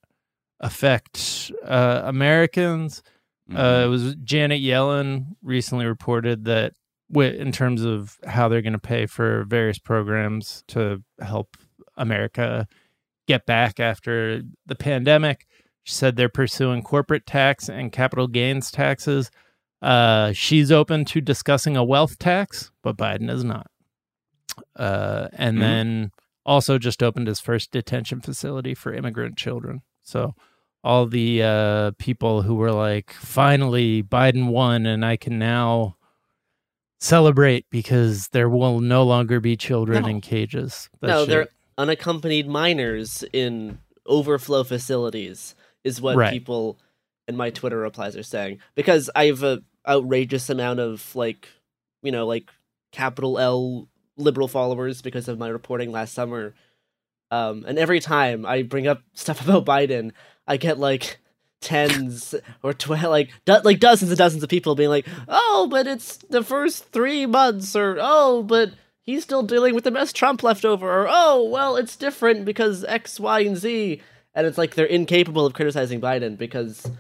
affect uh Americans. Uh, Mhm. it was Janet Yellen recently reported that, in terms of how they're going to pay for various programs to help America get back after the pandemic, she said they're pursuing corporate tax and capital gains taxes. Uh, she's open to discussing a wealth tax, but Biden is not. Uh, and Mhm. then also just opened his first detention facility for immigrant children. So all the uh, people who were like, finally, Biden won, and I can now celebrate because there will no longer be children No. in cages. That no, shit- they're unaccompanied minors in overflow facilities is what Right. people in my Twitter replies are saying because I have a outrageous amount of like you know like capital L liberal followers because of my reporting last summer. Um, and every time I bring up stuff about Biden, I get like tens or twelve, like do- like dozens and dozens of people being like, "Oh, but it's the first three months," or "Oh, but he's still dealing with the mess Trump left over," or "Oh, well, it's different because X, Y, and Z." And it's like they're incapable of criticizing Biden because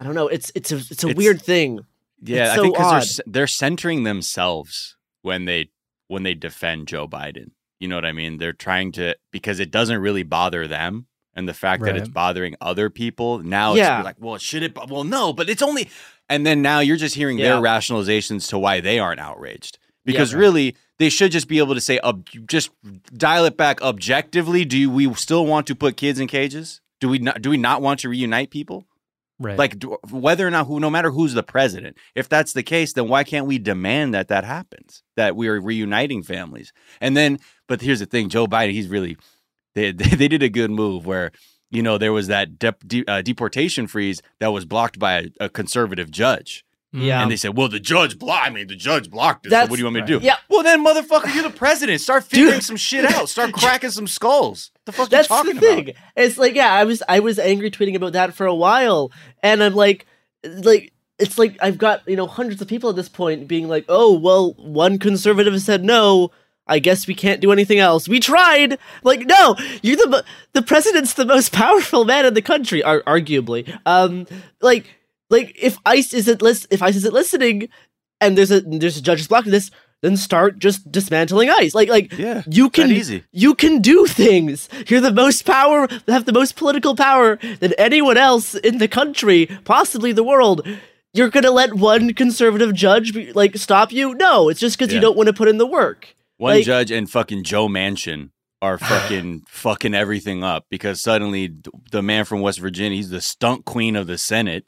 I don't know. It's it's a it's a It's- weird thing. Yeah, It's I think because they're they're centering themselves when they when they defend Joe Biden. You know what I mean? They're trying to because it doesn't really bother them, and the fact that it's bothering other people now, Yeah. it's like, well, should it? Well, no, but it's only, and then now you're just hearing Yeah. their rationalizations to why they aren't outraged because right. really they should just be able to say, ob- just dial it back objectively. Do we still want to put kids in cages? Do we not? Do we not want to reunite people? Right. like whether or not who no matter who's the president if that's the case then why can't we demand that that happens that we are reuniting families and then but here's the thing joe biden he's really they they did a good move where you know there was that dep de, uh, deportation freeze that was blocked by a, a conservative judge Yeah. and they said well the judge blocked i mean the judge blocked it so what do you want me to do Yeah. well then motherfucker you're the president start figuring some shit out start cracking some skulls the fuck That's you talking the thing. about It's like yeah, I was I was angry tweeting about that for a while, and I'm like, like it's like I've got you know hundreds of people at this point being like, oh well, one conservative said no. I guess we can't do anything else. We tried. Like no, you're the the president's the most powerful man in the country, ar- arguably. Um, like like if ICE isn't lis- if ICE isn't listening, and there's a there's a judge blocking this, then start just dismantling ICE. Like like yeah you can easy you can do things. You're the most power, have the most political power than anyone else in the country, possibly the world. You're gonna let one conservative judge be, like stop you? No, it's just because you don't want to put in the work. One Like- judge and fucking Joe Manchin are fucking fucking everything up because suddenly the man from West Virginia, he's the stunt queen of the Senate,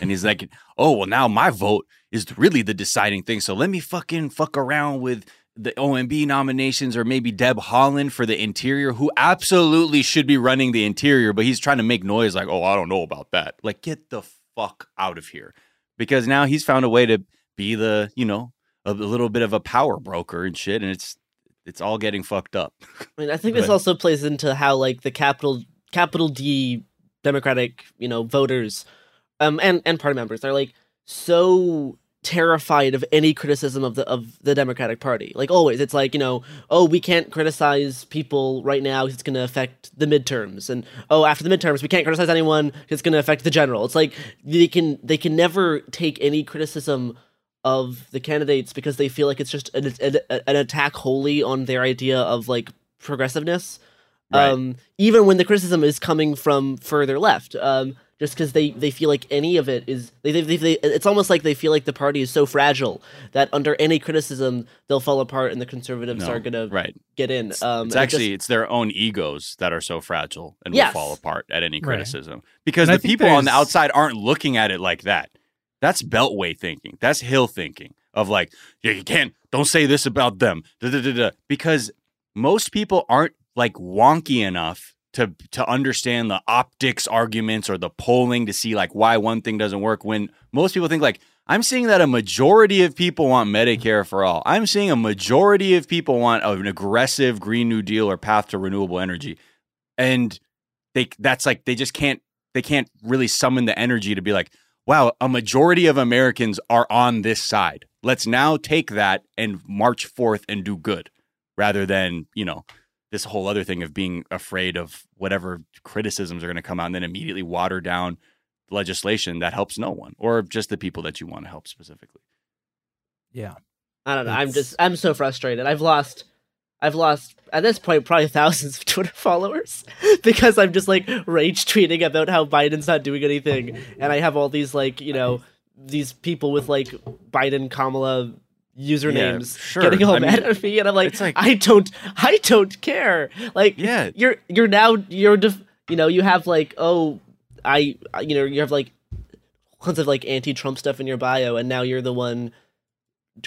and he's like, "Oh well, now my vote is really the deciding thing. So let me fucking fuck around with." The OMB nominations, or maybe Deb Haaland for the interior, who absolutely should be running the interior, but he's trying to make noise like, oh, I don't know about that. Like, get the fuck out of here. Because now he's found a way to be the, you know, a little bit of a power broker and shit, and it's it's all getting fucked up. I mean, I think this also plays into how like the capital capital D Democratic, you know, voters, um, and and party members, they're like so terrified of any criticism of the of the Democratic Party. Like always, it's like you know, oh, we can't criticize people right now; it's going to affect the midterms, and oh, after the midterms, we can't criticize anyone; it's going to affect the general. It's like they can they can never take any criticism of the candidates because they feel like it's just an, an, an attack wholly on their idea of like progressiveness. Right. Um, even when the criticism is coming from further left, um, just because they, they feel like any of it is they, they, they, they it's almost like they feel like the party is so fragile that under any criticism they'll fall apart and the conservatives No, are gonna right. get in. Um, it's and it actually just- it's their own egos that are so fragile and Yes. will fall apart at any Right. criticism because And the think people on the outside aren't looking at it like that. That's Beltway thinking. That's Hill thinking of like, yeah, you can't, don't say this about them, da, da, da, da. because most people aren't like wonky enough to to understand the optics arguments or the polling to see like why one thing doesn't work. When most people think like, I'm seeing that a majority of people want Medicare for all. I'm seeing a majority of people want an aggressive Green New Deal or path to renewable energy. And they that's like they just can't they can't really summon the energy to be like, wow, a majority of Americans are on this side. Let's now take that and march forth and do good rather than, you know, this whole other thing of being afraid of whatever criticisms are going to come out and then immediately water down legislation that helps no one or just the people that you want to help specifically. Yeah. I don't know. I'm just I'm so frustrated. I've lost I've lost at this point probably thousands of Twitter followers because I'm just like rage tweeting about how Biden's not doing anything and I have all these like, you know, these people with like Biden Kamala usernames sure. getting all I mad mean, at me and I'm like, like- I don't I don't care. Like Yeah. you're you're now you're def- you know, you have like oh I I- you know, you have like tons of like anti-Trump stuff in your bio and now you're the one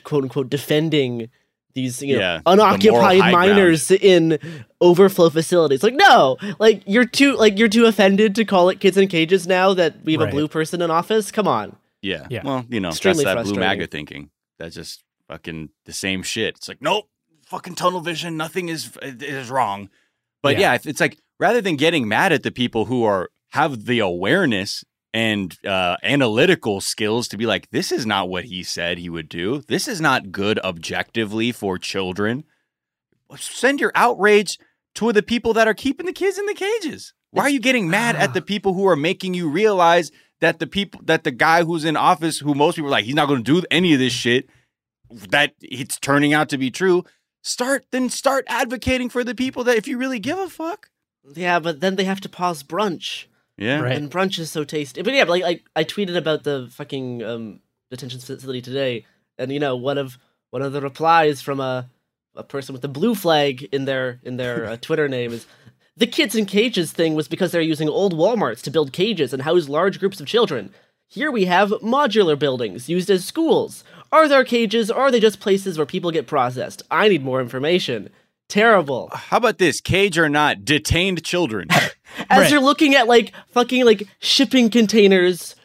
quote unquote defending these you know Yeah, unoccupied high minors in overflow facilities like no like you're too like you're too offended to call it kids in cages now that we have Right. a blue person in office come on Yeah. Yeah. Well, you know, Extremely that's that blue frustrating. MAGA thinking. That's just fucking the same shit. It's like, nope, fucking tunnel vision. Nothing is is wrong. But Yeah. yeah, it's like rather than getting mad at the people who are have the awareness and uh, analytical skills to be like, this is not what he said he would do. This is not good objectively for children. Send your outrage to the people that are keeping the kids in the cages. Why are you getting mad at the people who are making you realize that the people that the guy who's in office, who most people are like, he's not going to do any of this shit, that it's turning out to be true. Start then start advocating for the people that if you really give a fuck. yeah but then they have to pause brunch Yeah. Right. and brunch is so tasty but yeah like I, I tweeted about the fucking um detention facility today and you know one of one of the replies from a a person with a blue flag in their in their uh, twitter name is the kids in cages thing was because they're using old walmarts to build cages and house large groups of children here we have modular buildings used as schools are there cages or are they just places where people get processed i need more information terrible How about this? Cage or not, detained children. as Right. you're looking at like fucking like shipping containers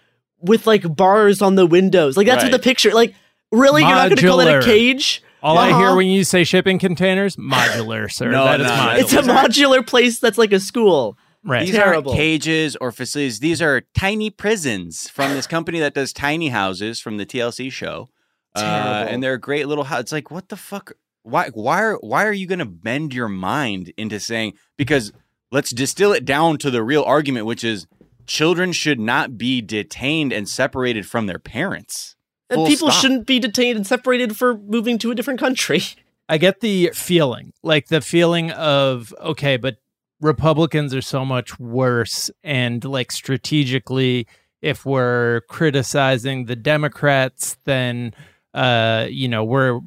with like bars on the windows. Like that's what the picture like really you're not going to call it a cage? All I hear Uh-huh. when you say shipping containers, modular, sir. No, that is no, modular. It's a modular place that's like a school. right. These Terrible. aren't cages or facilities. These are tiny prisons from this company that does tiny houses from the TLC show. Uh, and they're a great little house. It's like, what the fuck? Why? Why are? Why are you going to bend your mind into saying? Because let's distill it down to the real argument, which is children should not be detained and separated from their parents. And Full people stop. shouldn't be detained and separated for moving to a different country. I get the feeling, like the feeling of okay, but Republicans are so much worse, and like strategically, if we're criticizing the Democrats, then uh, you know we're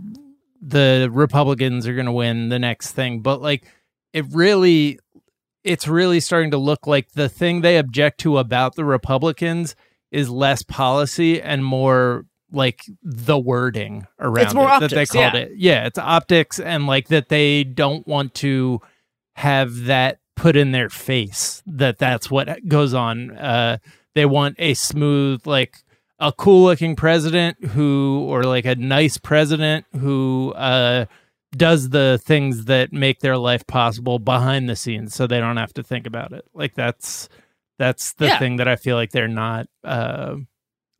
the Republicans are going to win the next thing. But like, it really, it's really starting to look like the thing they object to about the Republicans is less policy and more like the wording around more it that they optics, called yeah. it. Yeah, it's optics and like that they don't want to have that put in their face that that's what goes on. Uh, they want a smooth, like a cool looking president who, or like a nice president who uh, does the things that make their life possible behind the scenes, so they don't have to think about it. Like that's that's the Yeah. thing that I feel like they're not uh,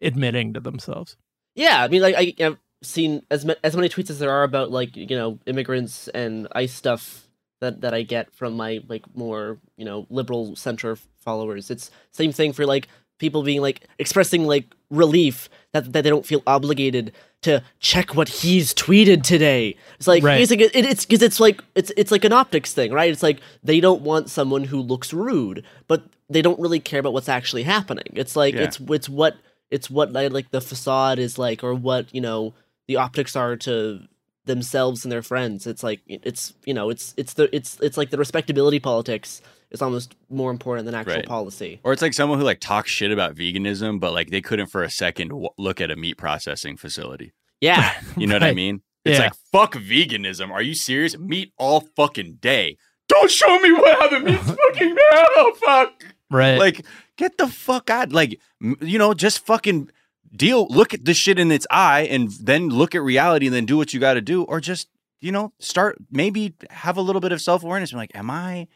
admitting to themselves. Yeah, I mean, like I, I've seen as ma- as many tweets as there are about like you know immigrants and ICE stuff that that I get from my like more you know liberal center followers. It's same thing for like people being like expressing like relief that, that they don't feel obligated to check what he's tweeted today. It's like Right. it's like it, it's because it's like it's it's like an optics thing, right? It's like they don't want someone who looks rude, but they don't really care about what's actually happening. It's like Yeah. it's it's what it's what like the facade is like, or what you know the optics are to themselves and their friends. It's like it's you know it's it's the it's it's like the respectability politics is almost more important than actual Right. policy. Or it's like someone who like talks shit about veganism, but like they couldn't for a second w- look at a meat processing facility. Yeah, You know what I mean? It's Yeah. like fuck veganism. Are you serious? Meat all fucking day. Don't show me what how the meat's fucking now. Oh, fuck. Right. Like get the fuck out. Like you know, just fucking deal. Look at the shit in its eye, and then look at reality, and then do what you got to do, or just you know start maybe have a little bit of self awareness. Like, am I?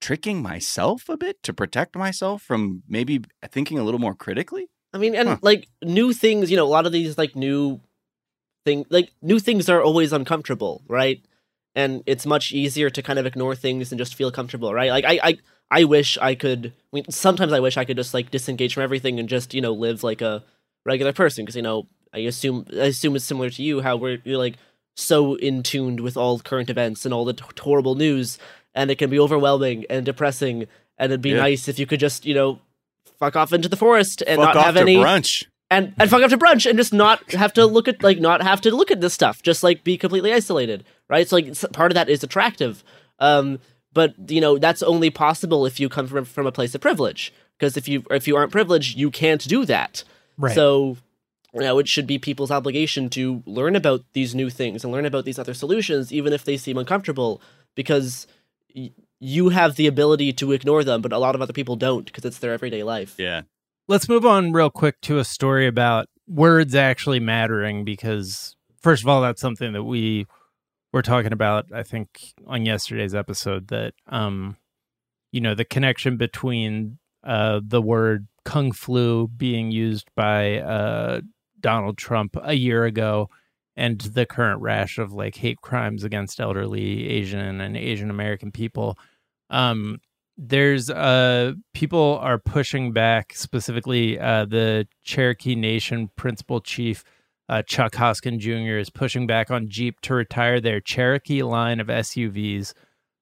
Tricking myself a bit to protect myself from maybe thinking a little more critically. I mean, and Huh. like new things, you know, a lot of these like new thing, like new things are always uncomfortable, right? And it's much easier to kind of ignore things and just feel comfortable, right? Like I, I, I wish I could. I mean, sometimes I wish I could just like disengage from everything and just you know live like a regular person because you know I assume I assume it's similar to you how we're you're like so in tuned with all current events and all the t- horrible news, and it can be overwhelming and depressing. And it'd be Yeah. nice if you could just you know fuck off into the forest and Fuck not off have to any brunch. and and fuck up to brunch and just not have to look at like not have to look at this stuff just like be completely isolated right so like part of that is attractive um but you know that's only possible if you come from from a place of privilege because if you if you aren't privileged you can't do that right. so you know it should be people's obligation to learn about these new things and learn about these other solutions even if they seem uncomfortable because y- you have the ability to ignore them but a lot of other people don't because it's their everyday life Yeah. Let's move on real quick to a story about words actually mattering because, first of all, that's something that we were talking about, I think, on yesterday's episode that, um, you know, the connection between uh, the word kung flu being used by uh, Donald Trump a year ago and the current rash of like hate crimes against elderly Asian and Asian American people. Um, there's uh people are pushing back specifically uh the Cherokee Nation principal chief uh, Chuck Hoskin Jr. is pushing back on Jeep to retire their Cherokee line of SUVs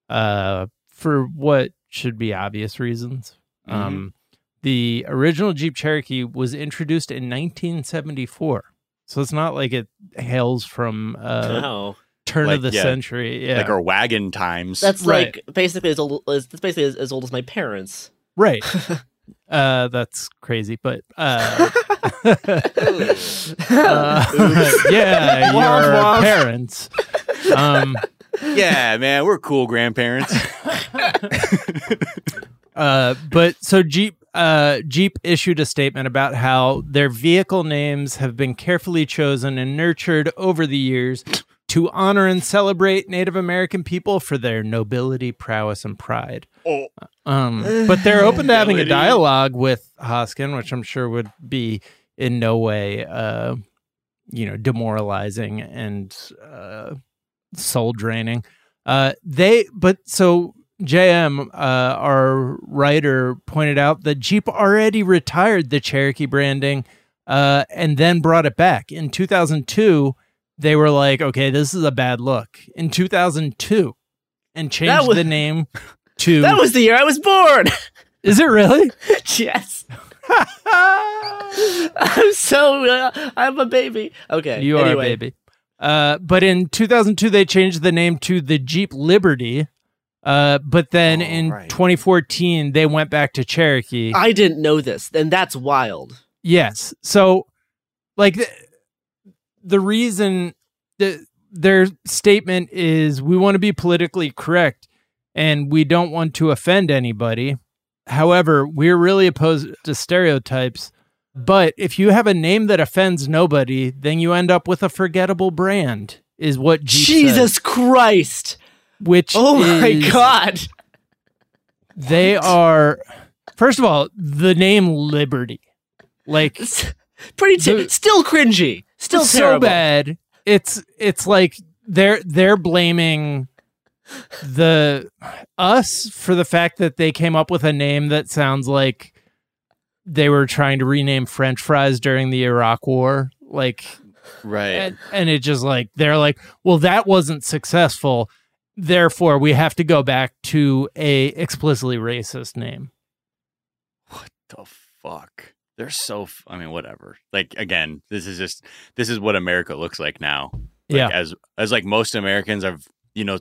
uh for what should be obvious reasons. Um the original Jeep Cherokee was introduced in 1974. So it's not like it hails from uh no turn Like, of the yeah, century. Yeah. Like our wagon times. that's Right. like basically as old as that's basically as, as old as my parents Right. uh, that's crazy, but uh, uh, yeah, your parents. Um, yeah, man, we're cool grandparents. uh, but so Jeep, uh, Jeep issued a statement about how their vehicle names have been carefully chosen and nurtured over the years to honor and celebrate Native American people for their nobility, prowess, and pride. oh, Um, but they're open to having a dialogue with Hoskin, which I'm sure would be in no way, uh, you know, demoralizing and uh, soul draining. Uh, they, but so JM, uh, our writer, pointed out that Jeep already retired the Cherokee branding uh, and then brought it back in 2002. They were like, okay, this is a bad look. In 2002, and changed was- the name to. that was the year i was born Is it really? yes i'm so uh, i'm a baby okay you are anyway. a baby. Uh, but in 2002, they changed the name to the Jeep Liberty. Uh, but then Oh, in right. 2014, they went back to Cherokee. i didn't know this and that's wild yes. So, like, the, the reason the, their statement is we want to be politically correct and we don't want to offend anybody. However, we're really opposed to stereotypes. But if you have a name that offends nobody, then you end up with a forgettable brand, is what Jeep jesus says, christ which oh my god they are. First of all, the name Liberty, like pretty t- The- still cringy still so bad. It's it's like they're they're blaming the us for the fact that they came up with a name that sounds like they were trying to rename French fries during the Iraq War, like, Right. and, and it just like they're like, well, that wasn't successful, therefore we have to go back to a explicitly racist name. What the fuck? They're so. F- I mean, whatever. Like again, this is just this is what America looks like now. Like, yeah, As as like most Americans have, you know,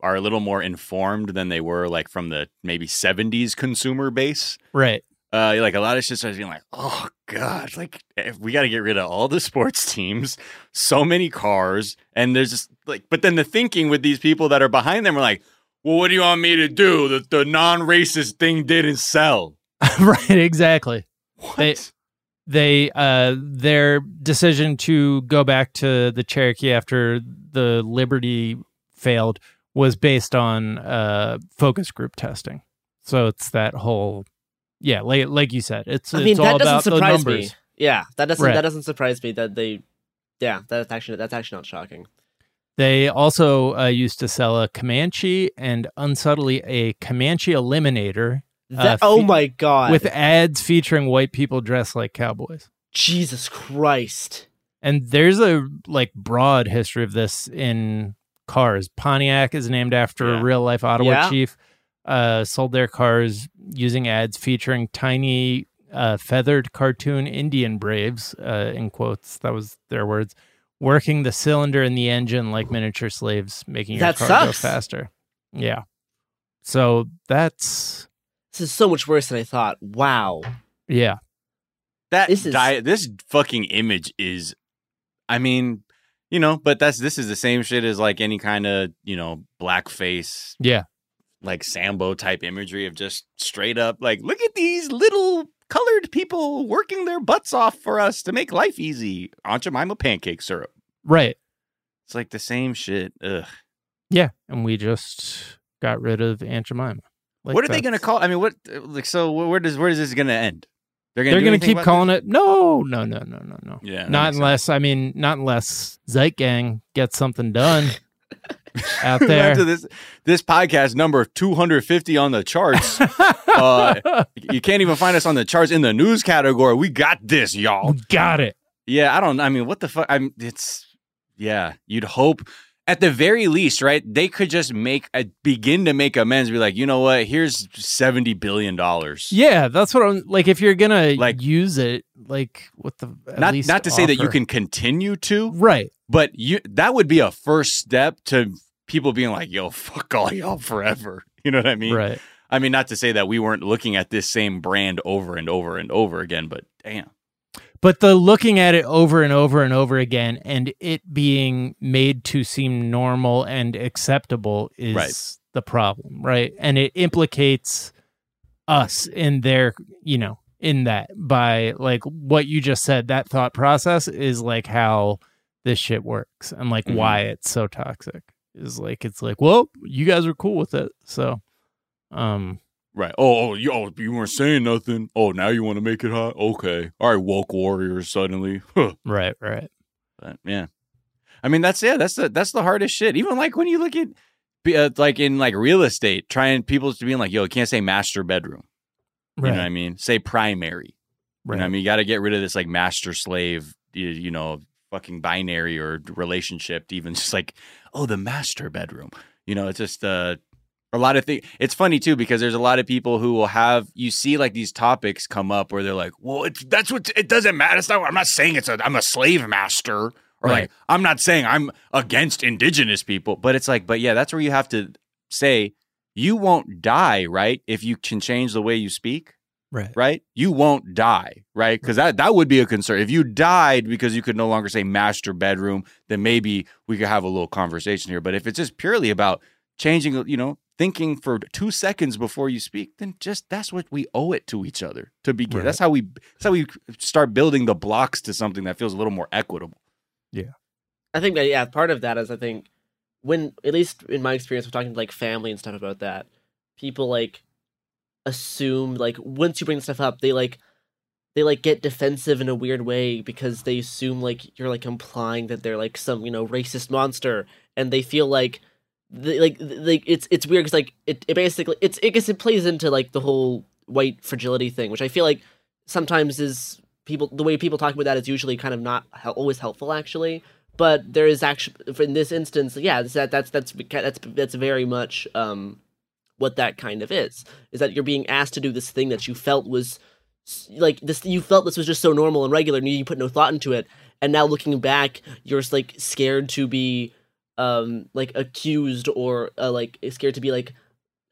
are a little more informed than they were like from the maybe '70s consumer base. right. Uh, like a lot of shit starts being like, oh god, like we got to get rid of all the sports teams, so many cars, and there's just like, but then the thinking with these people that are behind them are like, well, what do you want me to do? The the non-racist thing didn't sell. right, exactly. What? They- they uh their decision to go back to the Cherokee after the Liberty failed was based on uh focus group testing. So it's that whole yeah, like like you said, it's I it's mean, all that doesn't about surprise me. Yeah, that doesn't Right. that doesn't surprise me that they. Yeah, that's actually that's actually not shocking. They also uh, used to sell a Comanche and unsubtly a Comanche Eliminator That, Uh, oh my god! with ads featuring white people dressed like cowboys. Jesus Christ! And there's a like broad history of this in cars. Pontiac is named after Yeah. a real life Ottawa Yeah. chief. Uh, sold their cars using ads featuring tiny uh, feathered cartoon Indian braves, uh, in quotes. That was their words. Working the cylinder in the engine like miniature slaves, making your That car go faster. Yeah. So that's This is so much worse than I thought. Wow. yeah. That This is- di- this fucking image is, I mean, you know, but that's this is the same shit as like any kind of you know blackface, Yeah. Like Sambo type imagery of just straight up like, look at these little colored people working their butts off for us to make life easy. Aunt Jemima pancake syrup. Right. It's like the same shit. Ugh. Yeah. And we just got rid of Aunt Jemima. Like, what are they gonna call? I mean, what uh, like so? Where does where is this gonna end? They're They're gonna keep about calling it no, no, no, no, no, no. this? Yeah, not makes sense. unless I mean, not unless Zeitgang gets something done out there. to this this podcast number 250 on the charts. uh, you can't even find us on the charts in the news category. We got this, y'all. Got it. Yeah, I don't. I mean, what the fuck? I'm. It's. Yeah, you'd hope. At the very least, right? They could just make a begin to make amends. Be like, you know what? Here's seventy billion dollars. Yeah, that's what I'm like. If you're gonna Like- use it, like what the at Not least not to say that you can continue to, right. But you that would be a first step to people being like, yo, fuck all y'all forever. You know what I mean? Right. I mean, not to say that we weren't looking at this same brand over and over and over again, but damn. But the looking at it over and over and over again and it being made to seem normal and acceptable is Right. the problem, right? And it implicates us in their, you know, in that by like what you just said, that thought process is like how this shit works and like Mhm. why it's so toxic. Is like it's like, well, you guys are cool with it. So um Right. Oh, oh, you, oh, you weren't saying nothing. Oh, now you want to make it hot? Okay. All right, woke warriors suddenly. Huh. right, right. But yeah. I mean, that's yeah, that's the that's the hardest shit. Even like when you look at uh, like in like real estate, trying people to being like, yo, you can't say master bedroom. You Right. know what I mean? Say primary. You know I mean? You got to get rid of this like master slave, you, you know, fucking binary or relationship. To even just like, oh, the master bedroom. You know, it's just uh, a lot of things. It's funny too because there's a lot of people who will have you see like these topics come up where they're like, well, it's, that's what it doesn't matter. It's not. I'm not saying it's a. I'm a slave master. Or Right. like, I'm not saying I'm against indigenous people, but it's like, but yeah, that's where you have to say you won't die, right? If you can change the way you speak Right. right? You won't die, right? Because that that would be a concern. If you died because you could no longer say master bedroom, then maybe we could have a little conversation here. But if it's just purely about changing, you know, thinking for two seconds before you speak, then just that's what we owe it to each other to begin. Right. That's how we that's how we start building the blocks to something that feels a little more equitable. Yeah. I think that yeah, part of that is I think when at least in my experience, we're talking to like family and stuff about that. People like assume like once you bring stuff up, they like they like get defensive in a weird way because they assume like you're like implying that they're like some you know racist monster, and they feel like they, like like it's it's weird because like it, it basically it's I guess it plays into like the whole white fragility thing, which I feel like sometimes is people the way people talk about that is usually kind of not always helpful actually. But there is actually in this instance, yeah, that that's that's that's that's very much um, what that kind of is. Is that you're being asked to do this thing that you felt was like this you felt this was just so normal and regular and you put no thought into it and now looking back you're like scared to be um like accused or uh, like scared to be like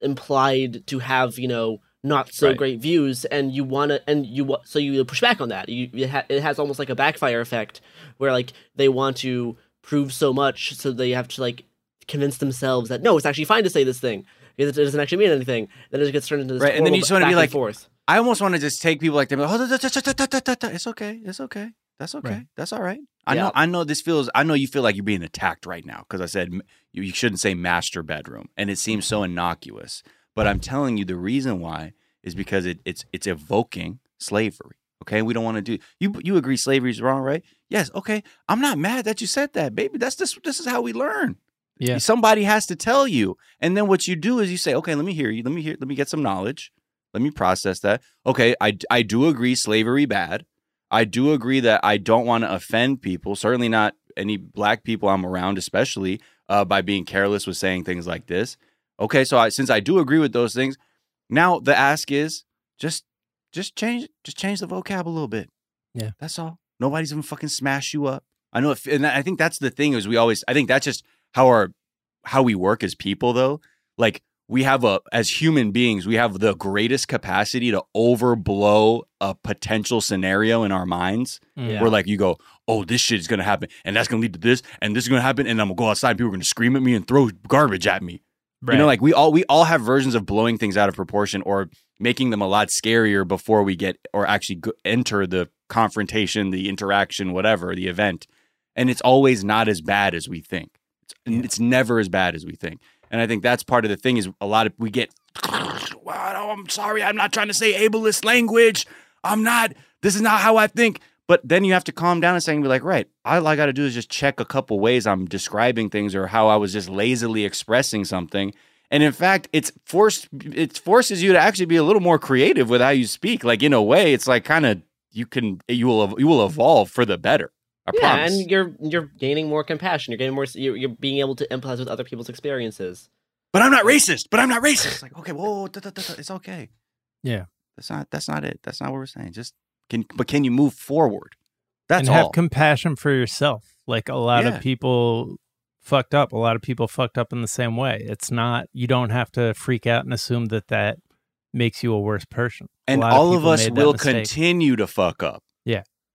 implied to have you know not so Right. great views and you want to and you so you push back on that you it, ha- it has almost like a backfire effect where like they want to prove so much so they have to like convince themselves that no it's actually fine to say this thing it doesn't actually mean anything then it gets turned into this Right, and then you just wanna be like, forth I almost want to just take people like them. Oh, da- da- da- da- da- da- da- da. It's okay. It's okay. That's okay. Right. That's all right. I Yeah. know. I know this feels. I know you feel like you're being attacked right now because I said you, you shouldn't say master bedroom, and it seems so innocuous. But I'm telling you, the reason why is because it, it's it's evoking slavery. Okay, we don't want to do. You you agree slavery is wrong, right? Yes. Okay, I'm not mad that you said that, baby. That's this. This is how we learn. Yeah. Somebody has to tell you. And then what you do is you say, okay, let me hear you. Let me hear, let me get some knowledge. Let me process that. Okay, I, I do agree slavery bad. I do agree that I don't want to offend people, certainly not any black people I'm around, especially uh, by being careless with saying things like this. Okay, so I, since I do agree with those things, now the ask is just just change just change the vocab a little bit. Yeah. that's all. Nobody's gonna fucking smash you up. I know, if, and I think that's the thing is we always. I think that's just how our how we work as people though. Like we have a as human beings, we have the greatest capacity to overblow a potential scenario in our minds. Mm. Where like you go, oh, this shit is gonna happen, and that's gonna lead to this, and this is gonna happen, and I'm gonna go outside, and people are gonna scream at me and throw garbage at me. Right. You know, like we all we all have versions of blowing things out of proportion or making them a lot scarier before we get or actually go, enter the confrontation, the interaction, whatever the event, and it's always not as bad as we think. It's, Yeah. it's never as bad as we think, and I think that's part of the thing is a lot of we get. Well, I'm sorry, I'm not trying to say ableist language. I'm not. This is not how I think. But then you have to calm down and say, and be like, right, all I got to do is just check a couple ways I'm describing things or how I was just lazily expressing something. And in fact, it's forced it forces you to actually be a little more creative with how you speak. Like in a way, it's like kind of you can you will you will evolve for the better. I yeah promise. and you're you're gaining more compassion you're getting more you're, you're being able to empathize with other people's experiences but I'm not racist. But I'm not racist. It's like okay, whoa, da, da, da, da, it's okay. Yeah. that's not that's not it. That's not what we're saying. Just can but can you move forward? That's and have compassion for yourself. Like a lot Yeah. of people fucked up. A lot of people fucked up in the same way. It's not. You don't have to freak out and assume that that makes you a worse person. And lot all of people us will mistake. continue to fuck up.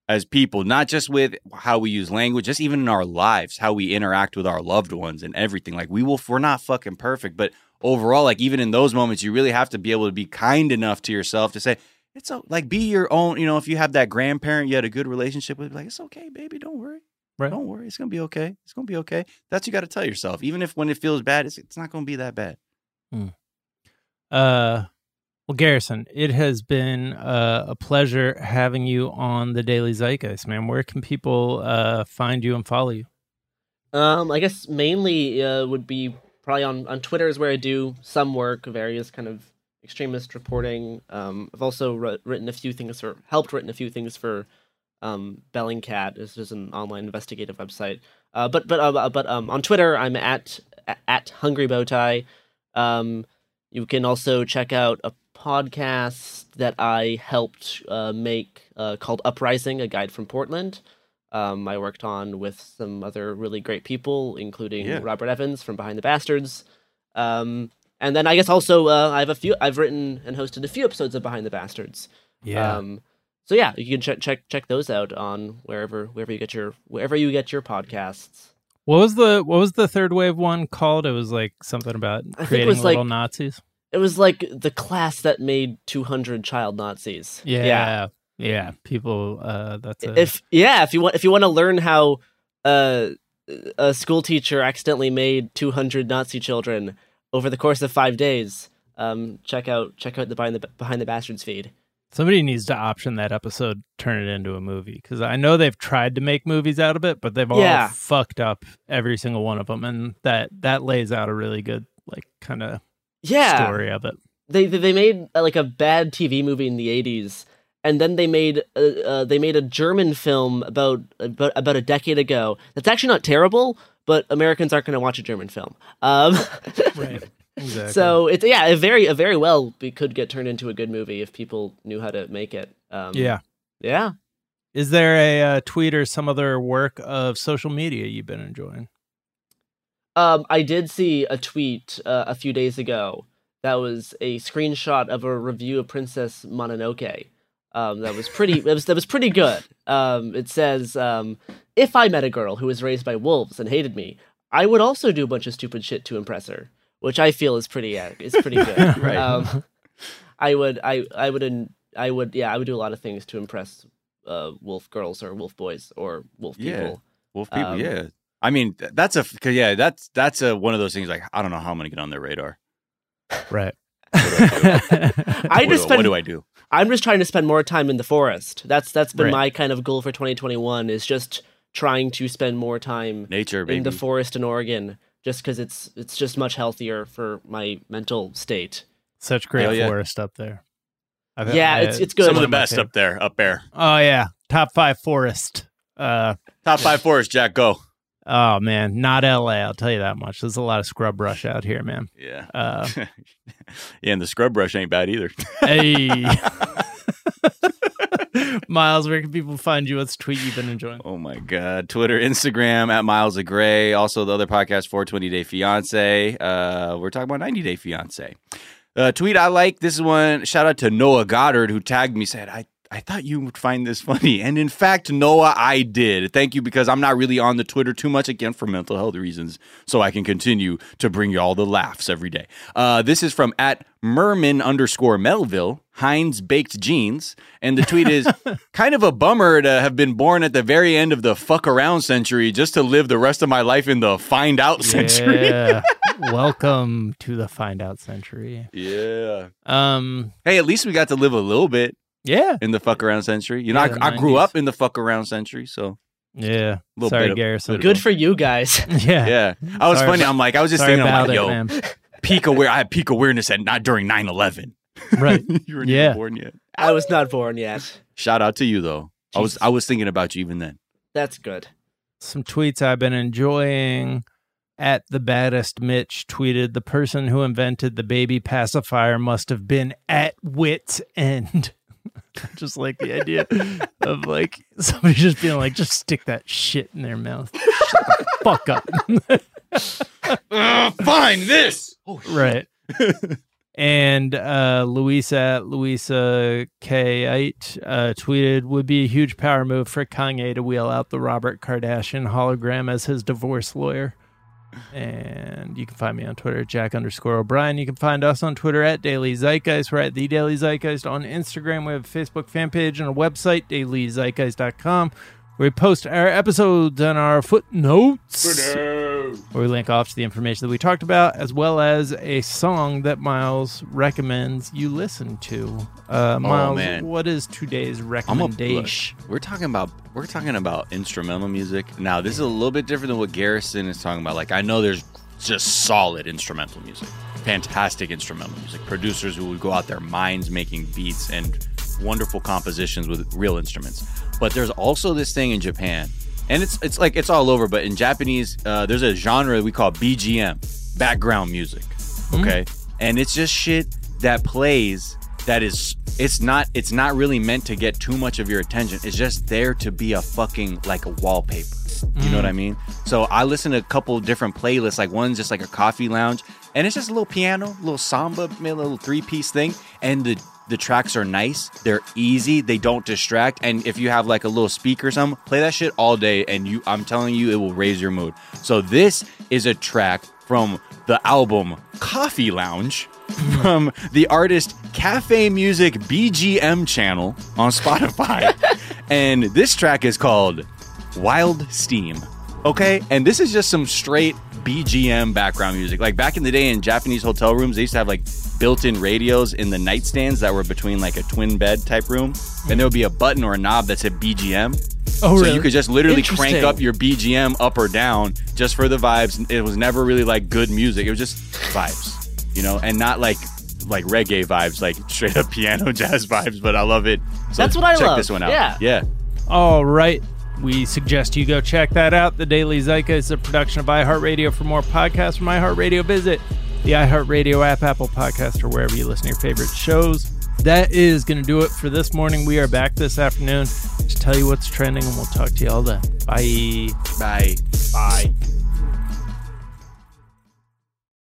As people, not just with how we use language, just even in our lives, how we interact with our loved ones and everything. Like we will, we're not fucking perfect, but overall, like even in those moments, you really have to be able to be kind enough to yourself to say, it's o- like be your own. You know, if you have that grandparent you had a good relationship with, like it's okay, baby, don't worry, Right. don't worry, it's gonna be okay, it's gonna be okay. That's you got to tell yourself, even if when it feels bad, it's, it's not gonna be that bad. Uh, well, Garrison, it has been uh, a pleasure having you on the Daily Zeitgeist, man. Where can people uh, find you and follow you? Um, I guess mainly uh, would be probably on on Twitter is where I do some work, various kind of extremist reporting. Um, I've also wr- written a few things or helped written a few things for um, Bellingcat. This is an online investigative website. Uh, but but uh, but um, on Twitter I'm at at Hungry Bowtie. Um, you can also check out a podcast that I helped uh, make uh, called Uprising: A Guide from Portland. Um, I worked on with some other really great people, including Yeah. Robert Evans from Behind the Bastards. Um, and then I guess also uh, I have a few. I've written and hosted a few episodes of Behind the Bastards. Um, so yeah, you can check check check those out on wherever wherever you get your wherever you get your podcasts. what was the what was the third wave one called? It was like something about creating little like- Nazis. It was like the class that made 200 child Nazis. Yeah, yeah. yeah. People, uh, that's a, If yeah, if you want if you want to learn how uh, a school teacher accidentally made 200 Nazi children over the course of 5 days, um, check out check out the behind the behind the bastards feed. somebody needs to option that episode, turn it into a movie because I know they've tried to make movies out of it, but they've all Yeah. fucked up every single one of them, and that that lays out a really good like kind of Yeah. story of it. they they made uh, like a bad TV movie in the 80s and then they made uh, uh, they made a German film about about about a decade ago. That's actually not terrible, but Americans aren't going to watch a German film. Um, Right. Exactly. so it's yeah, a very a very well be, could get turned into a good movie if people knew how to make it. Um, yeah. yeah. Is there a uh, tweet or some other work of social media you've been enjoying? Um, I did see a tweet uh, a few days ago that was a screenshot of a review of Princess Mononoke. Um, that was pretty. that was that was pretty good. Um, it says, um, "If I met a girl who was raised by wolves and hated me, I would also do a bunch of stupid shit to impress her," which I feel is pretty uh, is pretty good. Right. Um, I would I I would en- I would yeah I would do a lot of things to impress uh, wolf girls or wolf boys or wolf Yeah. people. Wolf people, Um, yeah. I mean, that's a cause yeah, that's that's a one of those things. Like, I don't know how I'm gonna get on their radar. Right. I what, just do, spend what do I do? I'm just trying to spend more time in the forest. That's that's been Right. my kind of goal for 2021 is just trying to spend more time Nature, baby. in the forest in Oregon just cuz it's it's just much healthier for my mental state. Such great Hell yeah. forest up there. I've- Yeah, I- it's- it's good. Some of the best up there, up there. Oh yeah, top five forest. Uh, Top five forest, Jack. Go. Oh man, not L.A. I'll tell you that much. There's a lot of scrub brush out here, man. Yeah. Uh, yeah, and the scrub brush ain't bad either. hey, Miles, where can people find you? What's the tweet you've been enjoying? Oh my God. Twitter, Instagram at Miles of Gray. Also, the other podcast, 420 Day Fiance. Uh, we're talking about 90 Day Fiance. Uh, tweet I like. This one. Shout out to Noah Goddard who tagged me, said, I, I thought you would find this funny. And in fact, Noah, I did. Thank you because I'm not really on the Twitter too much, again, for mental health reasons. So I can continue to bring you all the laughs every day. Uh, this is from at Merman underscore Melville, Heinz Baked Jeans. And the tweet is kind of a bummer to have been born at the very end of the fuck around century just to live the rest of my life in the find out century. Yeah. Welcome to the find out century. Yeah. Um, Hey, at least we got to live a little bit yeah, in the fuck around century. You know, Yeah, I, I grew up in the fuck around century, so yeah. Little Sorry, bit of- Garrison. of- Good for you guys. Yeah, yeah. I was Sorry funny. I'm like, I was just Sorry thinking, I'm like, it, yo, man. peak aware. I had peak awareness at not during 9 11. Right. you weren't Yeah. even born yet. I was not born yet. Shout out to you though. I was I was thinking about you even then. That's good. some tweets I've been enjoying. At the baddest Mitch tweeted, the person who invented the baby pacifier must have been at wit's end. just like the idea of like somebody just being like, just stick that shit in their mouth. Shut the fuck up. Find this. right. And uh, Louisa Louisa K8 uh, tweeted would be a huge power move for Kanye to wheel out the Robert Kardashian hologram as his divorce lawyer. And you can find me on Twitter at Jack underscore O'Brien. You can find us on Twitter at Daily Zeitgeist. We're at The Daily Zeitgeist on Instagram. We have a Facebook fan page and a website, dailyzeitgeist.com, where we post our episodes and our footnotes where we link off to the information that we talked about, as well as a song that Miles recommends you listen to. Uh, Miles, Oh, what is today's recommendation? We're talking about we're talking about instrumental music. Now, this is a little bit different than what Garrison is talking about. Like I know there's just solid instrumental music. Fantastic instrumental music. Producers who would go out their minds making beats and wonderful compositions with real instruments. But there's also this thing in Japan. And it's it's like it's all over, but in Japanese, uh, there's a genre we call BGM, background music. Okay? And it's just shit that plays that is it's not it's not really meant to get too much of your attention. It's just there to be a fucking like a wallpaper. You know what I mean? So I listen to a couple different playlists. Like one's just like a coffee lounge, and it's just a little piano, a little samba, maybe a little three piece thing, and the the tracks are nice. They're easy. They don't distract. And if you have like a little speaker or something, play that shit all day, and you I'm telling you, it will raise your mood. So this is a track from the album Coffee Lounge from the artist Cafe Music BGM channel on Spotify. and this track is called Wild Steam. Okay? And this is just some straight BGM background music. Like back in the day in Japanese hotel rooms, they used to have like built in radios in the nightstands that were between like a twin bed type room. And there would be a button or a knob that said BGM. Oh, so really? you could just literally crank up your BGM up or down just for the vibes. It was never really like good music. It was just vibes, you know, and not like like reggae vibes, like straight up piano jazz vibes, but I love it. So That's what I check love. this one out. Yeah. Yeah. All right. We suggest you go check that out. The Daily Zeitgeist is a production of iHeartRadio. For more podcasts from iHeartRadio, visit the iHeartRadio app, Apple Podcast, or wherever you listen to your favorite shows. That is going to do it for this morning. We are back this afternoon to tell you what's trending, and we'll talk to you all then. Bye. Bye. Bye.